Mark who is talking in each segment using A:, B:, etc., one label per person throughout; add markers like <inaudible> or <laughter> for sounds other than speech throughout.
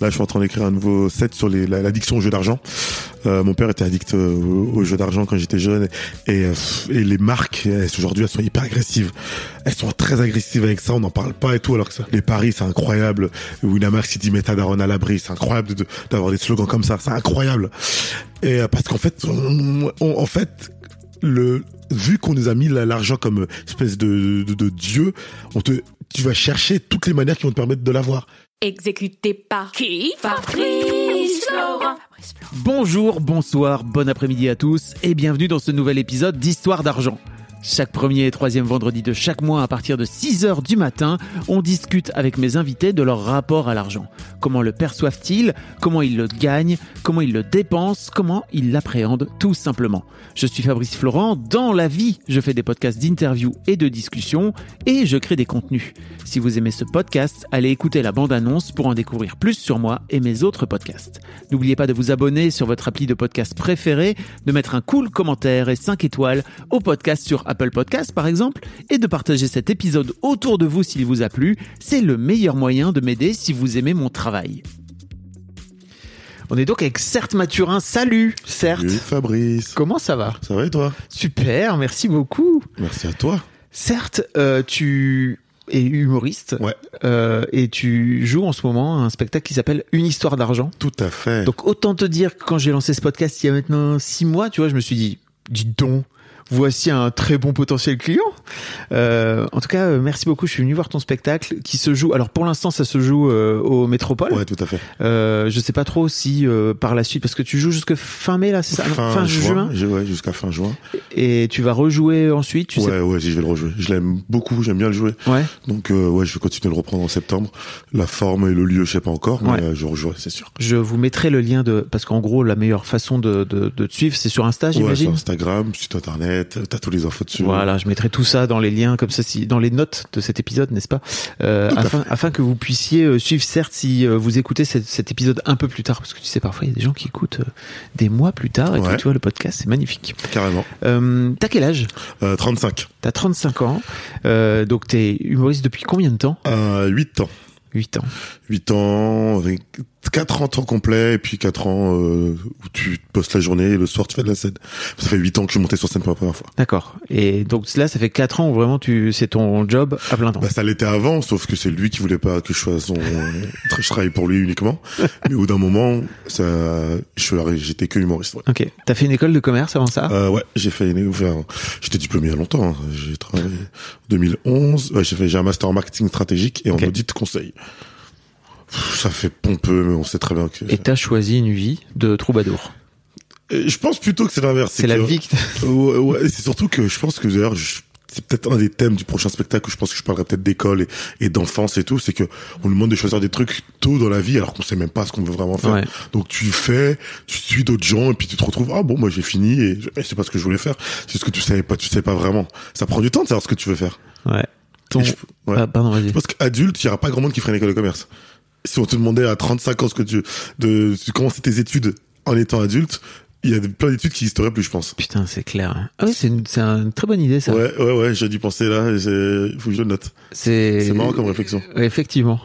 A: Là, je suis en train d'écrire un nouveau set sur la- l'addiction au jeu d'argent. Euh, mon père était addict au, au jeu d'argent quand j'étais jeune et, euh, et les marques aujourd'hui elles sont hyper agressives. Elles sont très agressives avec ça, on n'en parle pas et tout alors que ça. Les paris c'est incroyable. Winamax il dit mets ta daronne à l'abri, c'est incroyable d'avoir des slogans comme ça, c'est incroyable. Et euh, parce qu'en fait, on- on- en fait, le vu qu'on nous a mis la- l'argent comme espèce de, de, de dieu, on te tu vas chercher toutes les manières qui vont te permettre de l'avoir.
B: Exécuté par qui Fabrice Laurent.
C: Bonjour, bonsoir, bon après-midi à tous et bienvenue dans ce nouvel épisode d'Histoire d'argent. Chaque premier et troisième vendredi de chaque mois à partir de 6h du matin, on discute avec mes invités de leur rapport à l'argent. Comment le perçoivent-ils? Comment ils le gagnent? Comment ils le dépensent? Comment ils l'appréhendent? Tout simplement Je suis Fabrice Florent, dans la vie, je fais des podcasts d'interviews et de discussions et je crée des contenus. Si vous aimez ce podcast, allez écouter la bande-annonce pour en découvrir plus sur moi et mes autres podcasts. N'oubliez pas de vous abonner sur votre appli de podcast préféré, de mettre un cool commentaire et 5 étoiles au podcast sur Podcasts par exemple, et de partager cet épisode autour de vous s'il vous a plu. C'est le meilleur moyen de m'aider si vous aimez mon travail. On est donc avec Certes Mathurin. Salut, Certes.
A: Salut, Fabrice.
C: Comment ça va?
A: Ça va et toi?
C: Super, merci beaucoup.
A: Merci à toi.
C: Certes, euh, tu es humoriste
A: Ouais,
C: euh, et tu joues en ce moment un spectacle qui s'appelle Une histoire d'argent.
A: tout à fait.
C: Donc autant te dire que quand j'ai lancé ce podcast il y a maintenant six mois, tu vois, je me suis dit, dis donc, voici un très bon potentiel client. Euh, en tout cas, euh, merci beaucoup. Je suis venu voir ton spectacle qui se joue. Alors pour l'instant, ça se joue euh, au Métropole.
A: ouais, tout à fait.
C: Euh, je sais pas trop si par la suite, parce que tu joues jusque fin mai là, c'est ça? Non, juin.
A: Ouais, jusqu'à fin juin.
C: Et tu vas rejouer ensuite. Tu
A: ouais, ouais, je vais le rejouer. Je l'aime beaucoup, j'aime bien le jouer.
C: sais. Ouais.
A: Donc, ouais, je vais continuer de le reprendre en septembre. La forme et le lieu, je sais pas encore, mais
C: Ouais.
A: je rejouerai, c'est sûr.
C: Je vous mettrai le lien de parce qu'en gros la meilleure façon de, de, de te suivre c'est sur Insta
A: Ouais,
C: j'imagine?
A: sur Instagram, site internet, t'as tous les infos dessus.
C: Voilà, je mettrai tout ça dans les liens comme ça, si, dans les notes de cet épisode, n'est-ce pas? Euh, afin, afin que vous puissiez euh, suivre, certes, si euh, vous écoutez cet, cet épisode un peu plus tard, parce que tu sais, parfois il y a des gens qui écoutent des mois plus tard, et
A: Ouais.
C: tout, tu vois, le podcast, c'est magnifique.
A: Carrément.
C: Euh, T'as quel âge?
A: Euh, 35.
C: T'as 35 ans, donc t'es humoriste depuis combien de temps?
A: Euh, 8 ans.
C: 8 ans.
A: 8 ans, avec 4 ans temps complet, et puis 4 ans euh, où tu postes la journée et le soir tu fais de la scène. Ça fait 8 ans que je suis monté sur scène pour la première fois.
C: D'accord. Et donc là, ça fait 4 ans où vraiment tu, c'est ton job à plein temps.
A: Bah, ça l'était avant, sauf que c'est lui qui voulait pas que je sois son, je travaille pour lui uniquement. <laughs> Mais au bout d'un moment, ça, je j'étais que humoriste. Ouais,
C: Ok. T'as fait une école de commerce avant ça?
A: Euh, ouais j'ai fait une, enfin, j'étais diplômé il y a longtemps. hein. J'ai travaillé en 2011. Ouais, j'ai fait, j'ai un master en marketing stratégique et en
C: Ok.
A: audit conseil. Ça fait pompeux, mais on sait très bien que.
C: Et t'as choisi une vie de troubadour.
A: Et je pense plutôt que c'est l'inverse.
C: C'est la
A: que-
C: vie que <laughs>
A: Ouais, ouais, c'est surtout que je pense que d'ailleurs, je- c'est peut-être un des thèmes du prochain spectacle où je pense que je parlerai peut-être d'école et, et d'enfance et tout, c'est que on nous demande de choisir des trucs tôt dans la vie alors qu'on sait même pas ce qu'on veut vraiment faire.
C: Ouais.
A: Donc tu fais, tu suis d'autres gens et puis tu te retrouves ah bon moi j'ai fini et je- et c'est pas ce que je voulais faire, c'est ce que tu savais pas, tu sais pas vraiment. Ça prend du temps de savoir ce que tu veux faire.
C: Ouais. Ton...
A: Je- ouais.
C: Ah, pardon, vas-y.
A: Je pense qu'adulte, il y aura pas grand monde qui ferait une école de commerce. Si on te demandait à 35 ans ce que tu de tu commences tes études en étant adulte, il y a plein d'études qui n'existeraient plus, je pense.
C: Putain, c'est clair. Ah oui, c'est une, c'est une très bonne idée, ça.
A: Ouais, ouais, ouais, j'ai dû penser là, c'est- il faut que je le note.
C: C'est
A: C'est marrant comme réflexion.
C: Ouais, Effectivement.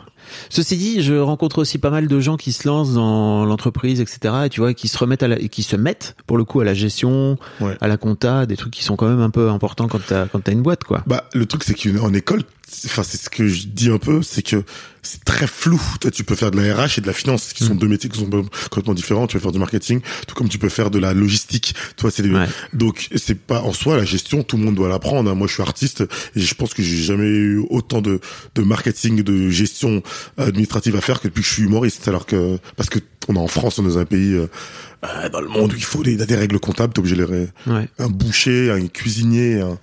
C: Ceci dit, je rencontre aussi pas mal de gens qui se lancent dans l'entreprise, etc. Et tu vois, qui se remettent à la, qui se mettent pour le coup à la gestion,
A: Ouais.
C: à la compta, des trucs qui sont quand même un peu importants quand t'as quand t'as une boîte, quoi.
A: Bah, le truc, c'est qu'en école, enfin, c'est ce que je dis un peu, c'est que c'est très flou. Toi, tu peux faire de la RH et de la finance, qui sont
C: Mm.
A: deux métiers qui sont complètement différents. Tu peux faire du marketing, tout comme tu peux faire de la logistique. Toi, c'est des...
C: Ouais.
A: donc c'est pas en soi la gestion. Tout le monde doit l'apprendre. hein. Moi, je suis artiste et je pense que j'ai jamais eu autant de de marketing, de gestion administrative à faire que depuis que je suis humoriste. Alors que parce que on est en France, on est dans un pays euh, euh, dans le monde où il faut des, des règles comptables. T'es obligé de les ré-
C: Ouais.
A: un boucher, un cuisinier, un...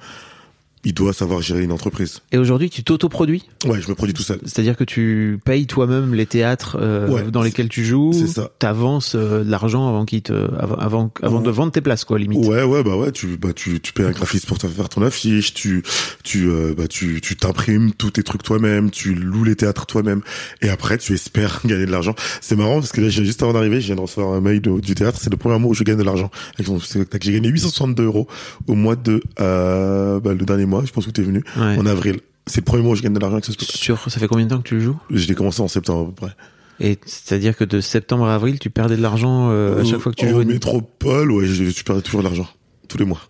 A: il doit savoir gérer une entreprise.
C: Et aujourd'hui, tu t'autoproduis?
A: Ouais, je me produis tout seul.
C: C'est-à-dire que tu payes toi-même les théâtres euh,
A: Ouais,
C: dans lesquels tu joues.
A: c'est ça.
C: T'avances euh, de l'argent avant qu'il te, avant, avant, avant de vendre tes places, quoi, limite.
A: Ouais, ouais, bah ouais, tu, bah tu, tu payes un graphiste pour te faire ton affiche, tu, tu, euh, bah tu, tu t'imprimes tous tes trucs toi-même, tu loues les théâtres toi-même, et après tu espères <laughs> gagner de l'argent. C'est marrant parce que là, juste avant d'arriver, je viens de recevoir un mail de- du théâtre, c'est le premier mois où je gagne de l'argent. J'ai gagné 862 euros au mois de, euh, bah, le dernier mois, je pense que t'es venu,
C: Ouais.
A: en avril. C'est le premier mois où je gagne de l'argent avec ce spectacle.
C: Sur, ça fait combien de temps que tu le joues?
A: Je l'ai commencé en septembre à peu près.
C: Et c'est-à-dire que de septembre à avril, tu perdais de l'argent euh, à chaque fois que tu
A: en
C: jouais. une-
A: métropole, ouais, je, je perdais toujours de l'argent. Tous les mois.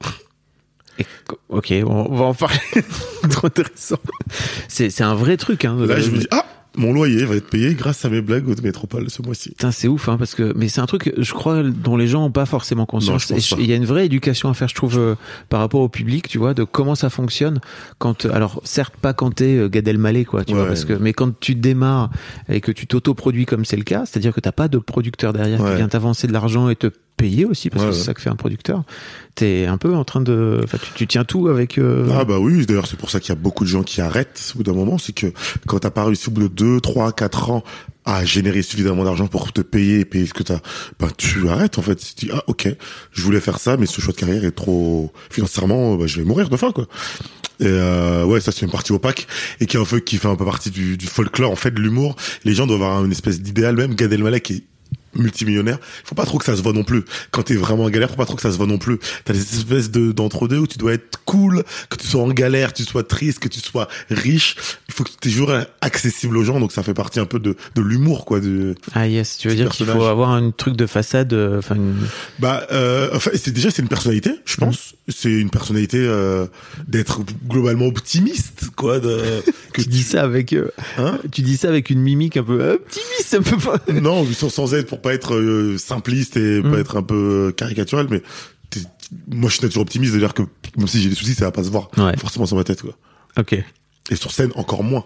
C: Et- ok, on, va en parler. <laughs> Trop intéressant. C'est, c'est un vrai truc. Hein,
A: Là,
C: Euh,
A: je me dis, ah, mon loyer va être payé grâce à mes blagues de métropole ce mois-ci.
C: Putain, c'est ouf, hein, parce que mais c'est un truc, je crois, dont les gens ont pas forcément conscience. Il y a une vraie éducation à faire, je trouve, euh, par rapport au public, tu vois, de comment ça fonctionne. Quand, alors, certes, pas quand t'es euh, Gad Elmaleh, quoi, tu vois,
A: Ouais.
C: parce que, mais quand tu démarres et que tu t'autoproduis comme c'est le cas, c'est-à-dire que t'as pas de producteur derrière qui vient t'avancer de l'argent et te payer aussi, parce
A: Ouais,
C: que c'est
A: ouais.
C: ça que fait un producteur. T'es un peu en train de, enfin, tu, tu tiens tout avec. euh,
A: Ah bah oui, d'ailleurs c'est pour ça qu'il y a beaucoup de gens qui arrêtent au bout d'un moment, c'est que quand t'as pas réussi au bout de 2, 3, 4 ans à générer suffisamment d'argent pour te payer et payer ce que t'as, bah tu arrêtes en fait. Tu dis ah ok, je voulais faire ça, mais ce choix de carrière est trop financièrement, bah, je vais mourir de faim quoi. Et euh, ouais, ça c'est une partie opaque et qui est un peu qui fait un peu partie du, du folklore en fait de l'humour. Les gens doivent avoir une espèce d'idéal même. Gad Elmaleh qui est multimillionnaire, faut pas trop que ça se voit non plus. Quand t'es vraiment en galère, faut pas trop que ça se voit non plus. T'as des espèces de d'entre-deux où tu dois être cool, que tu sois en galère, que tu sois triste, que tu sois riche. Il faut que tu toujours accessible aux gens, donc ça fait partie un peu de, de l'humour, quoi. De,
C: Ah yes, tu veux dire qu'il faut avoir un truc de façade, euh, enfin. une-
A: bah, euh, enfin, c'est déjà c'est une personnalité, je pense. C'est une personnalité euh, d'être globalement optimiste, quoi. De, <laughs> que
C: Tu dis ça avec, euh,
A: Hein
C: tu dis ça avec une mimique un peu euh, optimiste, un peu pas. <laughs>
A: non, sans, sans être pour pas être euh, simpliste et
C: Mm.
A: pas être un peu caricatural, mais moi je suis toujours optimiste, c'est-à-dire que même si j'ai des soucis, ça va pas se voir
C: Ouais.
A: forcément sur ma tête, quoi.
C: Ok.
A: Et sur scène, encore moins.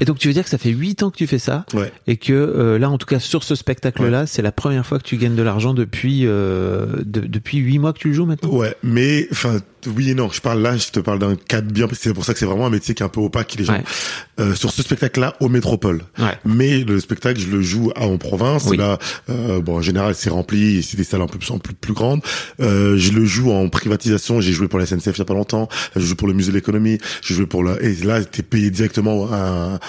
C: Et donc tu veux dire que ça fait 8 ans que tu fais ça
A: Ouais.
C: et que euh, là en tout cas sur ce spectacle là c'est la première fois que tu gagnes de l'argent depuis euh, de- depuis 8 mois que tu le joues maintenant?
A: Ouais, mais enfin oui et non. Je parle là, je te parle d'un cadre bien. C'est pour ça que c'est vraiment un métier qui est un peu opaque les gens.
C: Ouais.
A: Euh, sur ce spectacle-là, au Métropole.
C: Ouais.
A: Mais le spectacle, je le joue à en province.
C: Oui.
A: Là, euh, bon, en général, c'est rempli. C'est des salles un peu plus, plus, plus grandes. Euh, je le joue en privatisation. J'ai joué pour la SNCF il y a pas longtemps. Là, je joue pour le musée de l'économie. J'ai joué pour la. Et là, t'es payé directement. À,
C: un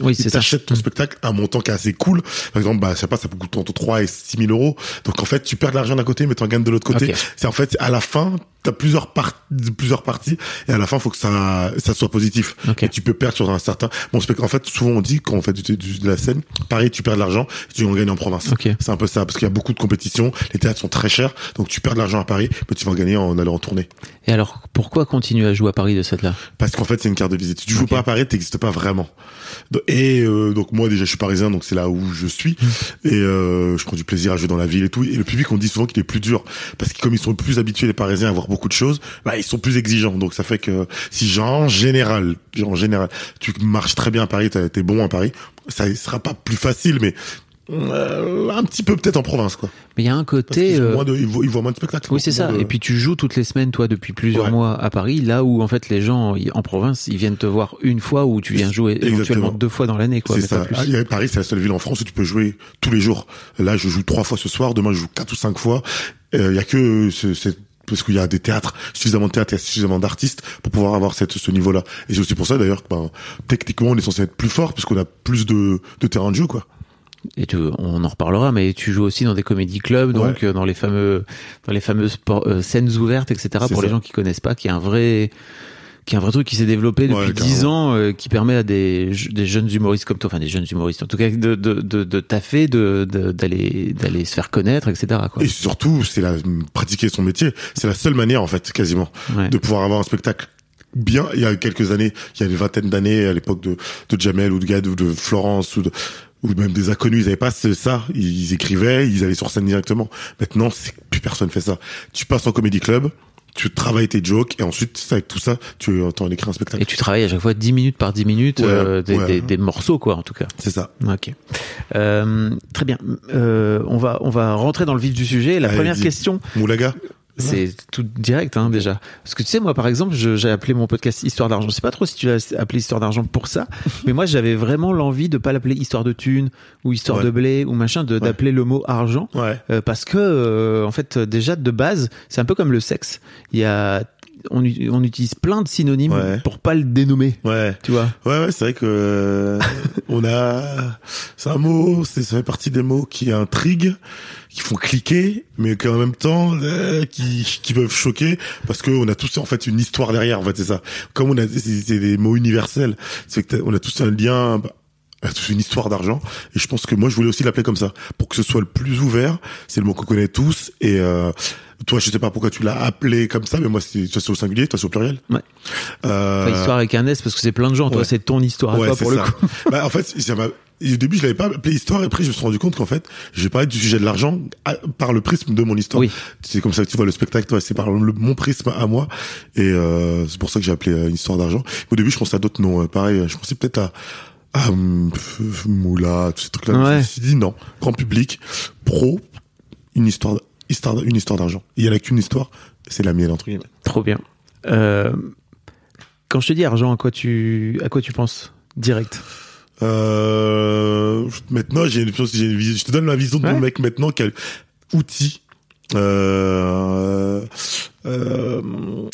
C: Oui, c'est
A: Ils t'achètent ton spectacle à un montant qui est assez cool. Par exemple, bah, je sais pas, ça peut coûter entre 3 et 6 000 euros. Donc en fait, tu perds de l'argent d'un côté, mais t'en gagnes de l'autre côté. C'est en fait à la fin, t'as plusieurs parties, plusieurs parties, et à la fin, faut que ça, ça soit positif.
C: Ok.
A: Et tu peux perdre sur un certain. Bon. En fait, souvent on dit quand on fait du, du- de la scène, pareil, tu perds de l'argent, tu en gagnes en province.
C: Ok.
A: C'est un peu ça, parce qu'il y a beaucoup de compétitions. Les théâtres sont très chers, donc tu perds de l'argent à Paris, mais tu vas en gagner en allant en tournée.
C: Et alors pourquoi continuer à jouer à Paris de cette là?
A: Parce qu'en fait, c'est une carte de visite. Tu joues pas à Paris, t'existes pas vraiment. Et euh, donc moi déjà, je suis parisien, donc c'est là où je suis. Et euh, je prends du plaisir à jouer dans la ville et tout. Et le public, on dit souvent qu'il est plus dur parce que comme ils sont plus habitués les Parisiens à voir beaucoup de choses, bah ils sont plus exigeants. Donc ça fait que si genre, en général, en général, tu marches très bien à Paris, t'es bon à Paris, ça sera pas plus facile, mais euh, un petit peu peut-être en province quoi.
C: Mais il y a un côté euh,
A: moins de, ils voient, ils voient moins de spectacles.
C: Oui, c'est ça.
A: De-
C: Et puis tu joues toutes les semaines, toi, depuis plusieurs
A: Ouais.
C: mois à Paris, là où en fait les gens en province, ils viennent te voir une fois ou tu viens jouer
A: Exactement.
C: éventuellement deux fois dans l'année, quoi.
A: C'est ça.
C: plus.
A: Ah, Paris, c'est la seule ville en France où tu peux jouer tous les jours. Là, je joue trois fois ce soir. Demain, je joue quatre ou cinq fois. Euh, Il y a que ce, cette- parce qu'il y a des théâtres, suffisamment de théâtres, il y a suffisamment d'artistes pour pouvoir avoir cette, ce niveau-là. Et c'est aussi pour ça, d'ailleurs, que ben, techniquement, on est censé être plus fort puisqu'on a plus de, de terrain de jeu, quoi.
C: Et tu, on en reparlera, mais tu joues aussi dans des comédie clubs, donc
A: Ouais.
C: euh, dans les fameux, dans les fameuses euh, scènes ouvertes, etc. Pour les gens qui connaissent pas, qui est un vrai, qui est un vrai truc qui s'est développé depuis
A: Ouais,
C: dix
A: carrément.
C: ans, euh, qui permet à des, des jeunes humoristes comme toi, enfin des jeunes humoristes, en tout cas, de, de, de, de taffer, de, de- d'aller, d'aller se faire connaître, etc. Quoi.
A: Et surtout, c'est la, pratiquer son métier. C'est la seule manière, en fait, quasiment,
C: Ouais.
A: de pouvoir avoir un spectacle bien. Il y a quelques années, il y a une vingtaine d'années, à l'époque de, de Jamel ou de Gad ou de Florence ou de, ou même des inconnus, ils avaient pas ça. Ils écrivaient, ils allaient sur scène directement. Maintenant, c'est plus personne fait ça. Tu passes en comédie club, tu travailles tes jokes et ensuite, avec tout ça, tu t'en écris un spectacle.
C: Et tu travailles à chaque fois 10 minutes par 10 minutes,
A: Ouais,
C: euh, des,
A: ouais.
C: des, des morceaux, quoi, en tout cas.
A: C'est ça.
C: Ok. Euh, très bien. Euh, on va on va rentrer dans le vif du sujet. La
A: Allez,
C: première question.
A: Moulaga.
C: C'est tout direct hein, déjà. Parce que tu sais, moi par exemple, je- j'ai appelé mon podcast Histoire d'argent. Je sais pas trop si tu l'as appelé Histoire d'argent pour ça, <laughs> mais moi j'avais vraiment l'envie de pas l'appeler Histoire de thunes ou Histoire
A: Ouais.
C: de blé ou machin, d'appeler le mot argent.
A: Ouais.
C: Euh, parce que euh, en fait déjà de base c'est un peu comme le sexe il y a on, on utilise plein de synonymes
A: Ouais.
C: pour pas le dénommer
A: Ouais.
C: tu vois
A: Ouais, ouais, c'est vrai que euh, on a, c'est un mot, c'est ça fait partie des mots qui intriguent, qui font cliquer, mais qu'en même temps euh, qui qui peuvent choquer parce que on a tous en fait une histoire derrière. En fait, c'est ça. Comme on a, c'est c'est des mots universels, c'est que on a tous un lien. bah, a tous une histoire d'argent. Et je pense que moi je voulais aussi l'appeler comme ça. Pour que ce soit le plus ouvert c'est le mot qu'on connaît tous. Et euh, toi je sais pas pourquoi tu l'as appelé comme ça mais moi c'est toi c'est au singulier toi c'est au pluriel.
C: Ouais.
A: euh,
C: Enfin, histoire avec un S parce que c'est plein de gens. Toi c'est ton histoire à
A: Ouais,
C: toi
A: c'est
C: pour le coup. <laughs>
A: Bah, en fait, ça m'a- et au début, je l'avais pas appelé histoire, et après, je me suis rendu compte qu'en fait, j'ai parlé du sujet de l'argent par le prisme de mon histoire.
C: Oui.
A: C'est comme ça que tu vois le spectacle, toi, c'est par le- mon prisme à moi, et euh, c'est pour ça que j'ai appelé euh, une histoire d'argent. Au début, je pensais à d'autres noms, euh, pareil, je pensais peut-être à, f- Moula, tous ces trucs-là.
C: Ouais.
A: Je me suis dit non, grand public, pro, une histoire, histoire, une histoire d'argent. Il y en a qu'une histoire, c'est la mienne entre guillemets.
C: trop bien Euh, quand je te dis argent à quoi tu à quoi tu penses direct?
A: Euh, maintenant, j'ai une. Je te donne la vision de
C: Ouais.
A: mon mec maintenant. Quel outil euh,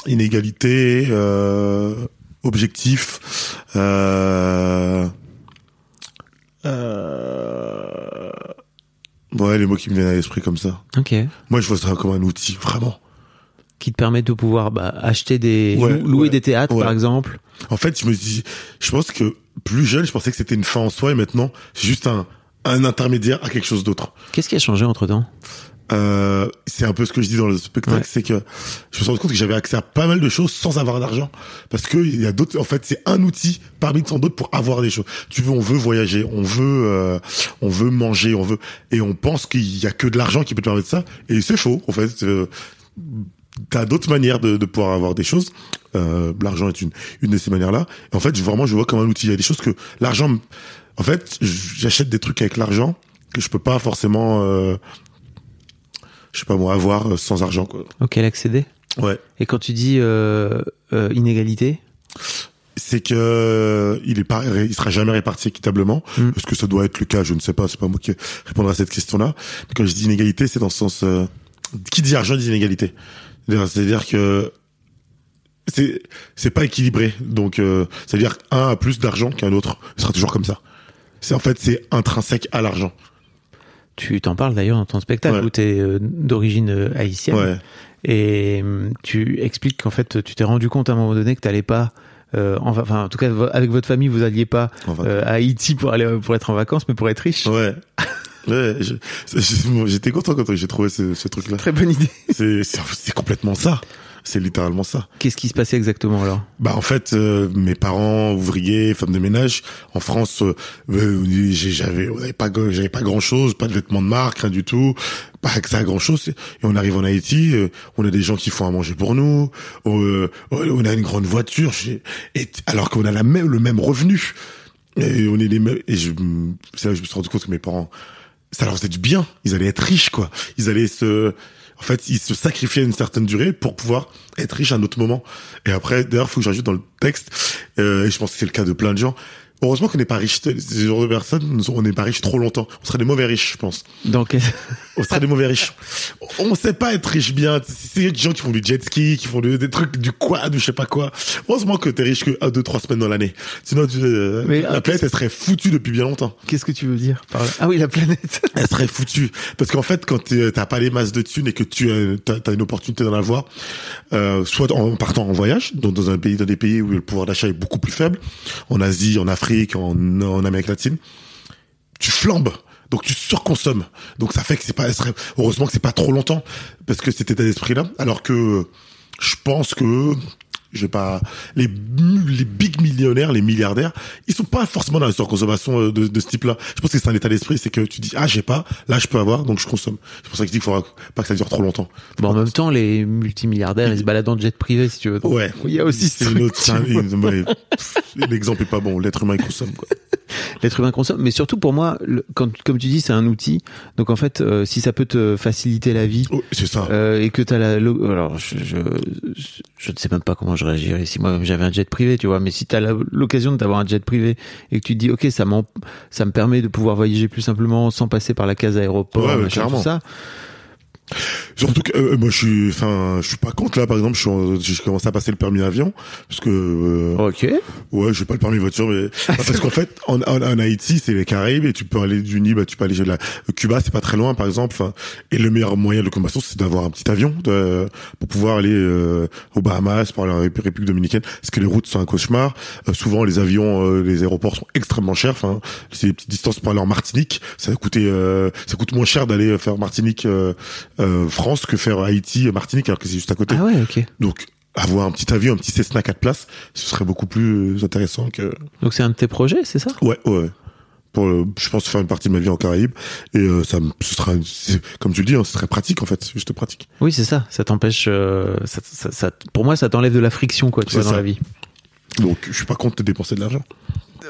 A: inégalité, objectif. Euh, euh, ouais, les mots qui me viennent à l'esprit comme ça.
C: ok
A: Moi, je vois ça comme un outil, vraiment.
C: qui te permet de pouvoir bah, acheter des
A: Ouais,
C: louer
A: ouais,
C: des théâtres
A: ouais.
C: par exemple
A: En fait, je me dis, je pense que plus jeune, je pensais que c'était une fin en soi, et maintenant, c'est juste un, un intermédiaire à quelque chose d'autre.
C: qu'est-ce qui a changé entre temps
A: Euh, c'est un peu ce que je dis dans le spectacle,
C: Ouais.
A: c'est que je me suis rendu compte que j'avais accès à pas mal de choses sans avoir d'argent, parce que il y a d'autres. En fait, c'est un outil parmi tant d'autres pour avoir des choses. Tu veux, on veut voyager, on veut, euh, on veut manger, on veut, et on pense qu'il y a que de l'argent qui peut te permettre ça, et c'est faux. En fait, euh, t'as d'autres manières de, de pouvoir avoir des choses. Euh, l'argent est une une de ces manières-là. En fait, vraiment, je vois comme un outil. Il y a des choses que l'argent. En fait, j'achète des trucs avec l'argent que je peux pas forcément. Je sais pas moi, avoir euh, sans argent quoi.
C: auquel accéder
A: Ouais.
C: et quand tu dis euh, euh, inégalité?
A: C'est que euh, il est pas, il sera jamais réparti équitablement.
C: Mm.
A: Est-ce que ça doit être le cas Je ne sais pas. C'est pas moi qui répondrai à cette question-là. Mais quand je dis inégalité, c'est dans ce sens. euh, qui dit argent dit inégalité. C'est-à-dire- C'est-à-dire que c'est c'est pas équilibré. Donc, euh, c'est-à-dire qu'un a plus d'argent qu'un autre. Ce sera toujours comme ça. C'est en fait c'est intrinsèque à l'argent.
C: Tu t'en parles d'ailleurs dans ton spectacle
A: Ouais.
C: où tu es d'origine euh, haïtienne
A: Ouais.
C: et hum, tu expliques qu'en fait tu t'es rendu compte à un moment donné que t'allais pas euh, en, enfin en tout cas avec votre famille vous alliez pas euh, à Haïti pour aller pour être en vacances mais pour être riche
A: Ouais. <laughs> Ouais, j'étais content quand j'ai trouvé ce, ce truc-là.
C: très bonne idée
A: c'est complètement ça. C'est littéralement ça.
C: qu'est-ce qui se passait exactement alors?
A: Bah en fait, euh, mes parents ouvriers, femmes de ménage en France, euh, euh, j'avais, on pas, j'avais pas grand chose, pas de vêtements de marque, rien du tout, pas accès à grand chose. Et on arrive en Haïti, euh, on a des gens qui font à manger pour nous, euh, on a une grande voiture, et alors qu'on a la même, le même revenu. Et on est les mêmes. Et je, c'est là que je me suis rendu compte que mes parents, ça leur faisait du bien. Ils allaient être riches, quoi. Ils allaient se, en fait, ils se sacrifiaient une certaine durée pour pouvoir être riches à un autre moment. Et après, d'ailleurs, faut que j'ajoute dans le texte, euh, et je pense que c'est le cas de plein de gens. Heureusement qu'on n'est pas riche, ces genres de personnes, on n'est pas riche trop longtemps. On serait des mauvais riches, je pense.
C: dans quel...
A: On serait des mauvais riches. On sait pas être riche bien. C'est des gens qui font du jet ski, qui font des trucs du quad ou je sais pas quoi. Heureusement que t'es riche que un, deux, trois semaines dans l'année. Sinon, tu, euh,
C: Mais,
A: la
C: euh,
A: planète, elle serait foutue depuis bien longtemps.
C: qu'est-ce que tu veux dire par là? Ah oui la planète <laughs>
A: Elle serait foutue. Parce qu'en fait, quand t'as pas les masses de thunes et que tu as, t'as- t'as une opportunité d'en avoir, euh, soit en partant en voyage, donc dans un pays, dans des pays où le pouvoir d'achat est beaucoup plus faible, en Asie, en Afrique, en, Amérique latine, tu flambes. Donc tu surconsommes. Donc ça fait que c'est pas, heureusement que c'est pas trop longtemps, parce que cet état d'esprit-là. Alors que je pense que je vais pas les les big millionnaires, les milliardaires, ils sont pas forcément dans la surconsommation euh, de, de ce type-là. Je pense que c'est un état d'esprit, c'est que tu dis ah j'ai pas, là je peux avoir, donc je consomme. C'est pour ça que je dis qu'il faudra pas que ça dure trop longtemps.
C: Bon, en même temps, les multimilliardaires, ils se baladent en jet privé, si tu veux. Donc,
A: Ouais.
C: Il y a aussi ce
A: c'est une autre. L'exemple est pas bon. L'être humain il consomme quoi. <laughs>
C: L'être humain consomme, mais surtout pour moi, le- quand, comme tu dis, c'est un outil. Donc en fait, euh, si ça peut te faciliter la vie
A: Oh, c'est ça.
C: euh, et que t'as la, lo- alors je, je je ne sais même pas comment je réagirais si moi j'avais un jet privé, tu vois. Mais si t'as la- l'occasion d'avoir un jet privé et que tu te dis, ok, ça ça me permet de pouvoir voyager plus simplement sans passer par la case aéroport,
A: Ouais,
C: machin, tout ça.
A: Surtout que euh, moi je suis, enfin, je suis pas contre là. Par exemple, je suis j'ai commencé à passer le permis avion parce que euh,
C: Ok.
A: ouais, j'ai pas le permis voiture, mais <laughs> parce qu'en fait, en, en, en Haïti, c'est les Caraïbes et tu peux aller du Nil, bah, tu peux aller de la Cuba, c'est pas très loin, par exemple. Et le meilleur moyen de locomotion, c'est d'avoir un petit avion de, pour pouvoir aller euh, aux Bahamas, pour aller en Rép- République dominicaine, parce que les routes sont un cauchemar. Euh, souvent, les avions, euh, les aéroports sont extrêmement chers. Enfin, c'est des petites distances pour aller en Martinique. Ça coûter, euh, ça coûte moins cher d'aller faire Martinique euh, euh, France que faire Haïti Martinique, alors que c'est juste à côté.
C: Ah ouais, ok.
A: Donc avoir un petit avion, un petit Cessna 4 places, ce serait beaucoup plus intéressant que
C: Donc c'est un de tes projets, c'est ça?
A: Ouais ouais. Pour euh, je pense faire une partie de ma vie en Caraïbes et euh, ça me- ce sera comme tu le dis, hein, ce serait pratique en fait, juste pratique.
C: Oui, c'est ça. Ça t'empêche. euh, ça, ça- ça- pour moi, ça t'enlève de la friction, quoi, tu vois, dans la vie.
A: Donc je suis pas contre de dépenser de l'argent.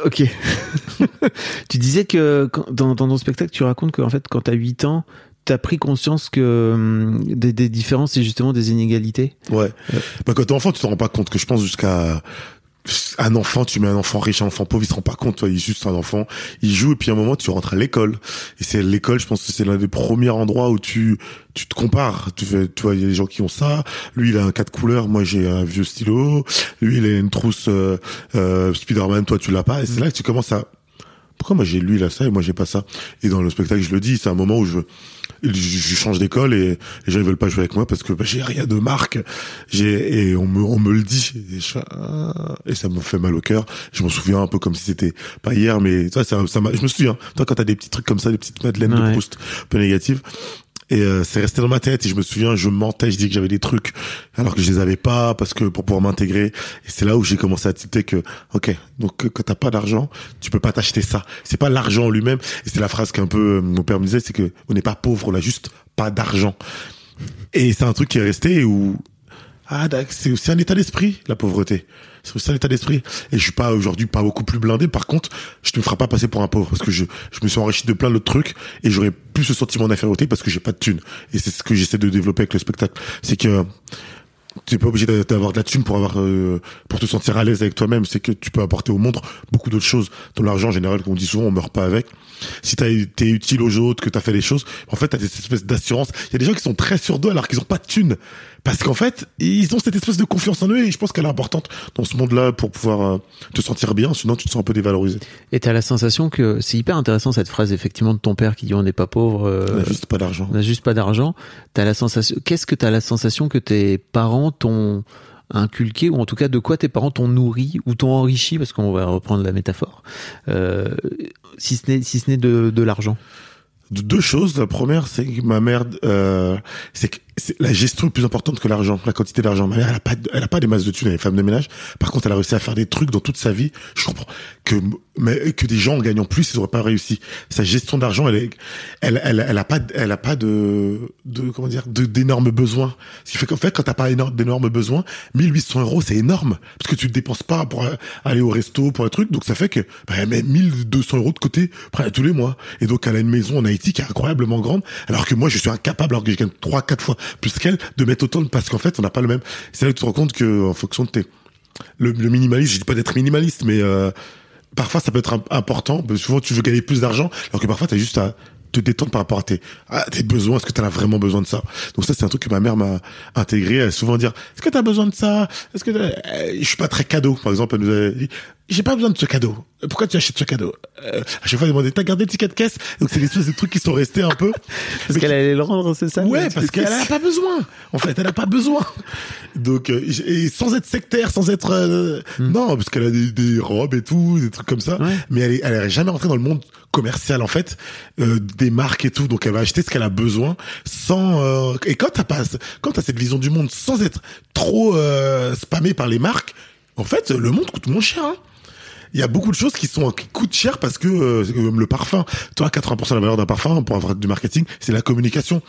C: Ok. <laughs> tu disais que quand- dans, dans ton spectacle, tu racontes qu'en fait, quand t'as 8 ans, t'as pris conscience que hum, des, des différences et justement des inégalités?
A: Ouais. Bah, quand t'es enfant, tu te rends pas compte que je pense jusqu'à un enfant, tu mets un enfant riche, un enfant pauvre, il se rend pas compte, toi, il est juste un enfant, il joue et puis à un moment tu rentres à l'école. Et c'est l'école, je pense que c'est l'un des premiers endroits où tu tu te compares, tu fais, tu vois, il y a des gens qui ont ça, lui il a un quatre couleurs, moi j'ai un vieux stylo, lui il a une trousse euh, euh, Spider-Man, toi tu l'as pas. Et c'est là que tu commences à pourquoi moi j'ai lui il a ça et moi j'ai pas ça? Et dans le spectacle je le dis, c'est un moment où je je, change d'école et les gens ils veulent pas jouer avec moi parce que bah, j'ai rien de marque. J'ai et on me on me le dit. Et, je, ah, et ça me fait mal au cœur. Je m'en souviens un peu comme si c'était pas hier mais ça ça, ça m'a- je me souviens. Toi quand t'as des petits trucs comme ça des petites madeleines
C: Ouais.
A: de Proust un peu négatives et euh, c'est resté dans ma tête et je me souviens je mentais je disais que j'avais des trucs alors que je les avais pas parce que pour pouvoir m'intégrer. Et c'est là où j'ai commencé à tilter que ok donc euh, quand t'as pas d'argent tu peux pas t'acheter ça. C'est pas l'argent en lui-même. Et c'est la phrase qu'un peu euh, mon père me disait c'est que on n'est pas pauvre on a juste pas d'argent. Et c'est un truc qui est resté où ah c'est aussi un état d'esprit la pauvreté c'est aussi un état d'esprit. Et je suis pas aujourd'hui pas beaucoup plus blindé. Par contre je ne me ferai pas passer pour un pauvre parce que je je me suis enrichi de plein d'autres trucs et j'aurais plus ce sentiment d'infériorité parce que j'ai pas de thune et c'est ce que j'essaie de développer avec le spectacle. C'est que tu n'es pas obligé d'a- d'avoir de la thune pour avoir euh, pour te sentir à l'aise avec toi-même c'est que tu peux apporter au monde beaucoup d'autres choses dans l'argent en général comme on dit souvent on meurt pas avec si t'as été utile aux autres que t'as fait des choses en fait t'as des espèces d'assurance il y a des gens qui sont très sur d'eux alors qu'ils ont pas de thune parce qu'en fait ils ont cette espèce de confiance en eux et je pense qu'elle est importante dans ce monde-là pour pouvoir euh, te sentir bien sinon tu te sens un peu dévalorisé
C: Et t'as la sensation que c'est hyper intéressant cette phrase effectivement de ton père qui dit on n'est pas pauvre. euh,
A: on a juste pas d'argent
C: on n'a juste pas d'argent. T'as la sensation. Qu'est-ce que t'as la sensation que tes parents t'ont inculqué ou en tout cas de quoi tes parents t'ont nourri ou t'ont enrichi parce qu'on va reprendre la métaphore. Euh, si ce n'est si de, l'argent?
A: De- deux choses. La première, c'est que ma mère, euh, c'est que c'est la gestion est plus importante que l'argent, la quantité d'argent. Ma elle a pas, elle a pas des masses de thunes, elle est femme de ménage. Par contre, elle a réussi à faire des trucs dans toute sa vie. Je comprends que, mais que des gens en gagnant plus, ils auraient pas réussi. Sa gestion d'argent, elle est, elle, elle, elle a pas, elle a pas de, de, comment dire, d'énormes besoins. Ce qui fait qu'en fait, quand t'as pas énorme- d'énormes besoins, 1800 euros, c'est énorme. Parce que tu ne dépenses pas pour aller au resto, pour un truc. Donc ça fait que, bah, elle met 1200 euros de côté, près tous les mois. Et donc, elle a une maison en Haïti qui est incroyablement grande. Alors que moi, je suis incapable, alors que je gagne 3, 4 fois plus qu'elle, de mettre autant de, parce qu'en fait, on n'a pas le même. C'est là que tu te rends compte que, en fonction de tes, le, le minimalisme, je dis pas d'être minimaliste, mais, euh, parfois ça peut être im- important. parce que souvent, tu veux gagner plus d'argent, alors que parfois, t'as juste à te détendre par rapport à tes, à tes besoins. Est-ce que t'en as vraiment besoin de ça? Donc ça, c'est un truc que ma mère m'a intégré. Elle souvent dire, est-ce que t'as besoin de ça? Est-ce que Euh, je suis pas très cadeau. Par exemple, elle nous a dit, j'ai pas besoin de ce cadeau. Pourquoi tu achètes ce cadeau? Euh, À chaque fois, il demandait, t'as gardé le ticket de caisse? Donc c'est des espèces de trucs qui sont restés un peu. <laughs>
C: Parce qu'elle allait le rendre, c'est ça
A: Ouais, parce qu'elle a pas besoin. En fait, elle a pas besoin. Donc, euh, et sans être sectaire, sans être euh,
C: Hmm.
A: non, parce qu'elle a des, des robes et tout, des trucs comme ça.
C: Ouais.
A: Mais elle est, elle est jamais rentrée dans le monde commercial en fait, euh, des marques et tout. Donc elle va acheter ce qu'elle a besoin sans. euh, et quand t'as pas, quand t'as cette vision du monde sans être trop euh, spammé par les marques, en fait, le monde coûte moins cher. Hein. Il y a beaucoup de choses qui sont qui coûtent cher parce que euh, le parfum. Toi, 80% de la valeur d'un parfum pour avoir du marketing, c'est la communication.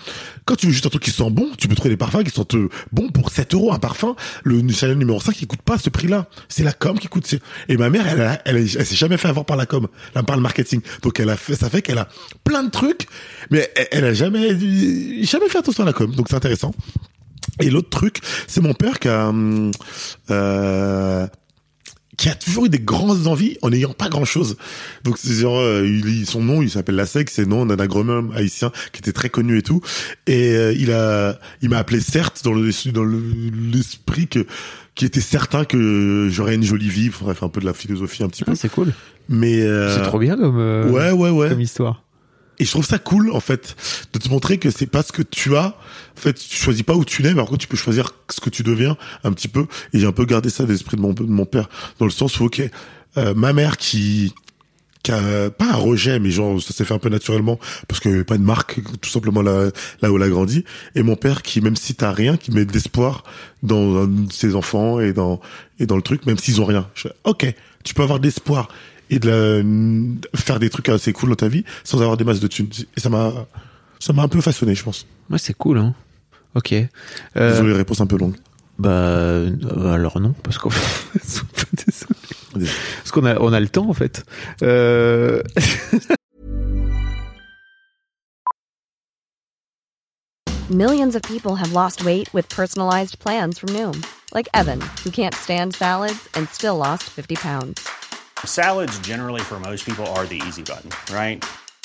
A: Quand tu veux juste un truc qui sent bon, tu peux trouver des parfums qui sont euh, bons pour 7 euros. Un parfum, le Chanel numéro 5, il coûte pas ce prix-là. C'est la com qui coûte. Et ma mère, elle, elle, elle, s'est jamais fait avoir par la com, là, par le marketing. Donc elle a fait, ça fait qu'elle a plein de trucs, mais elle, elle a jamais, jamais fait attention à la com. Donc c'est intéressant. Et l'autre truc, c'est mon père qui a, hum, euh, qui a toujours eu des grandes envies en n'ayant pas grand chose. Donc c'est genre euh, il, son nom il s'appelle Lasek, c'est nom d'un agronome haïtien qui était très connu et tout et euh, il a il m'a appelé certes dans le dans le- l'esprit que qui était certain que j'aurais une jolie vie, bref un peu de la philosophie un petit peu.
C: Ah, c'est cool.
A: Mais euh,
C: C'est trop bien comme, euh,
A: Ouais ouais ouais.
C: comme histoire.
A: Et je trouve ça cool, en fait, de te montrer que c'est pas ce que tu as. En fait, tu choisis pas où tu nais, mais par contre, tu peux choisir ce que tu deviens un petit peu. Et j'ai un peu gardé ça d'esprit de mon, de mon père, dans le sens où, ok, euh, ma mère qui, qui a pas un rejet, mais genre, ça s'est fait un peu naturellement, parce qu'il n'y avait pas de marque, tout simplement là, là où elle a grandi. Et mon père qui, même si t'as rien, qui met de l'espoir dans ses enfants et dans, et dans le truc, même s'ils ont rien. Je fais, ok, tu peux avoir de l'espoir et de la, faire des trucs assez cool dans ta vie sans avoir des masses de thunes. Et ça m'a, ça m'a un peu façonné, je pense.
C: Ouais, c'est cool, hein. Ok. Euh,
A: Désolé, réponse un peu longue.
C: bah, euh, alors non, parce qu'on <laughs>
A: Désolé.
C: parce qu'on a, on a le temps, en fait. Euh... <laughs>
D: Millions of people have lost weight with personalized plans from Noom, like Evan, who can't stand salads and still lost 50 pounds.
E: Salads, generally, for most people, are the easy button, right?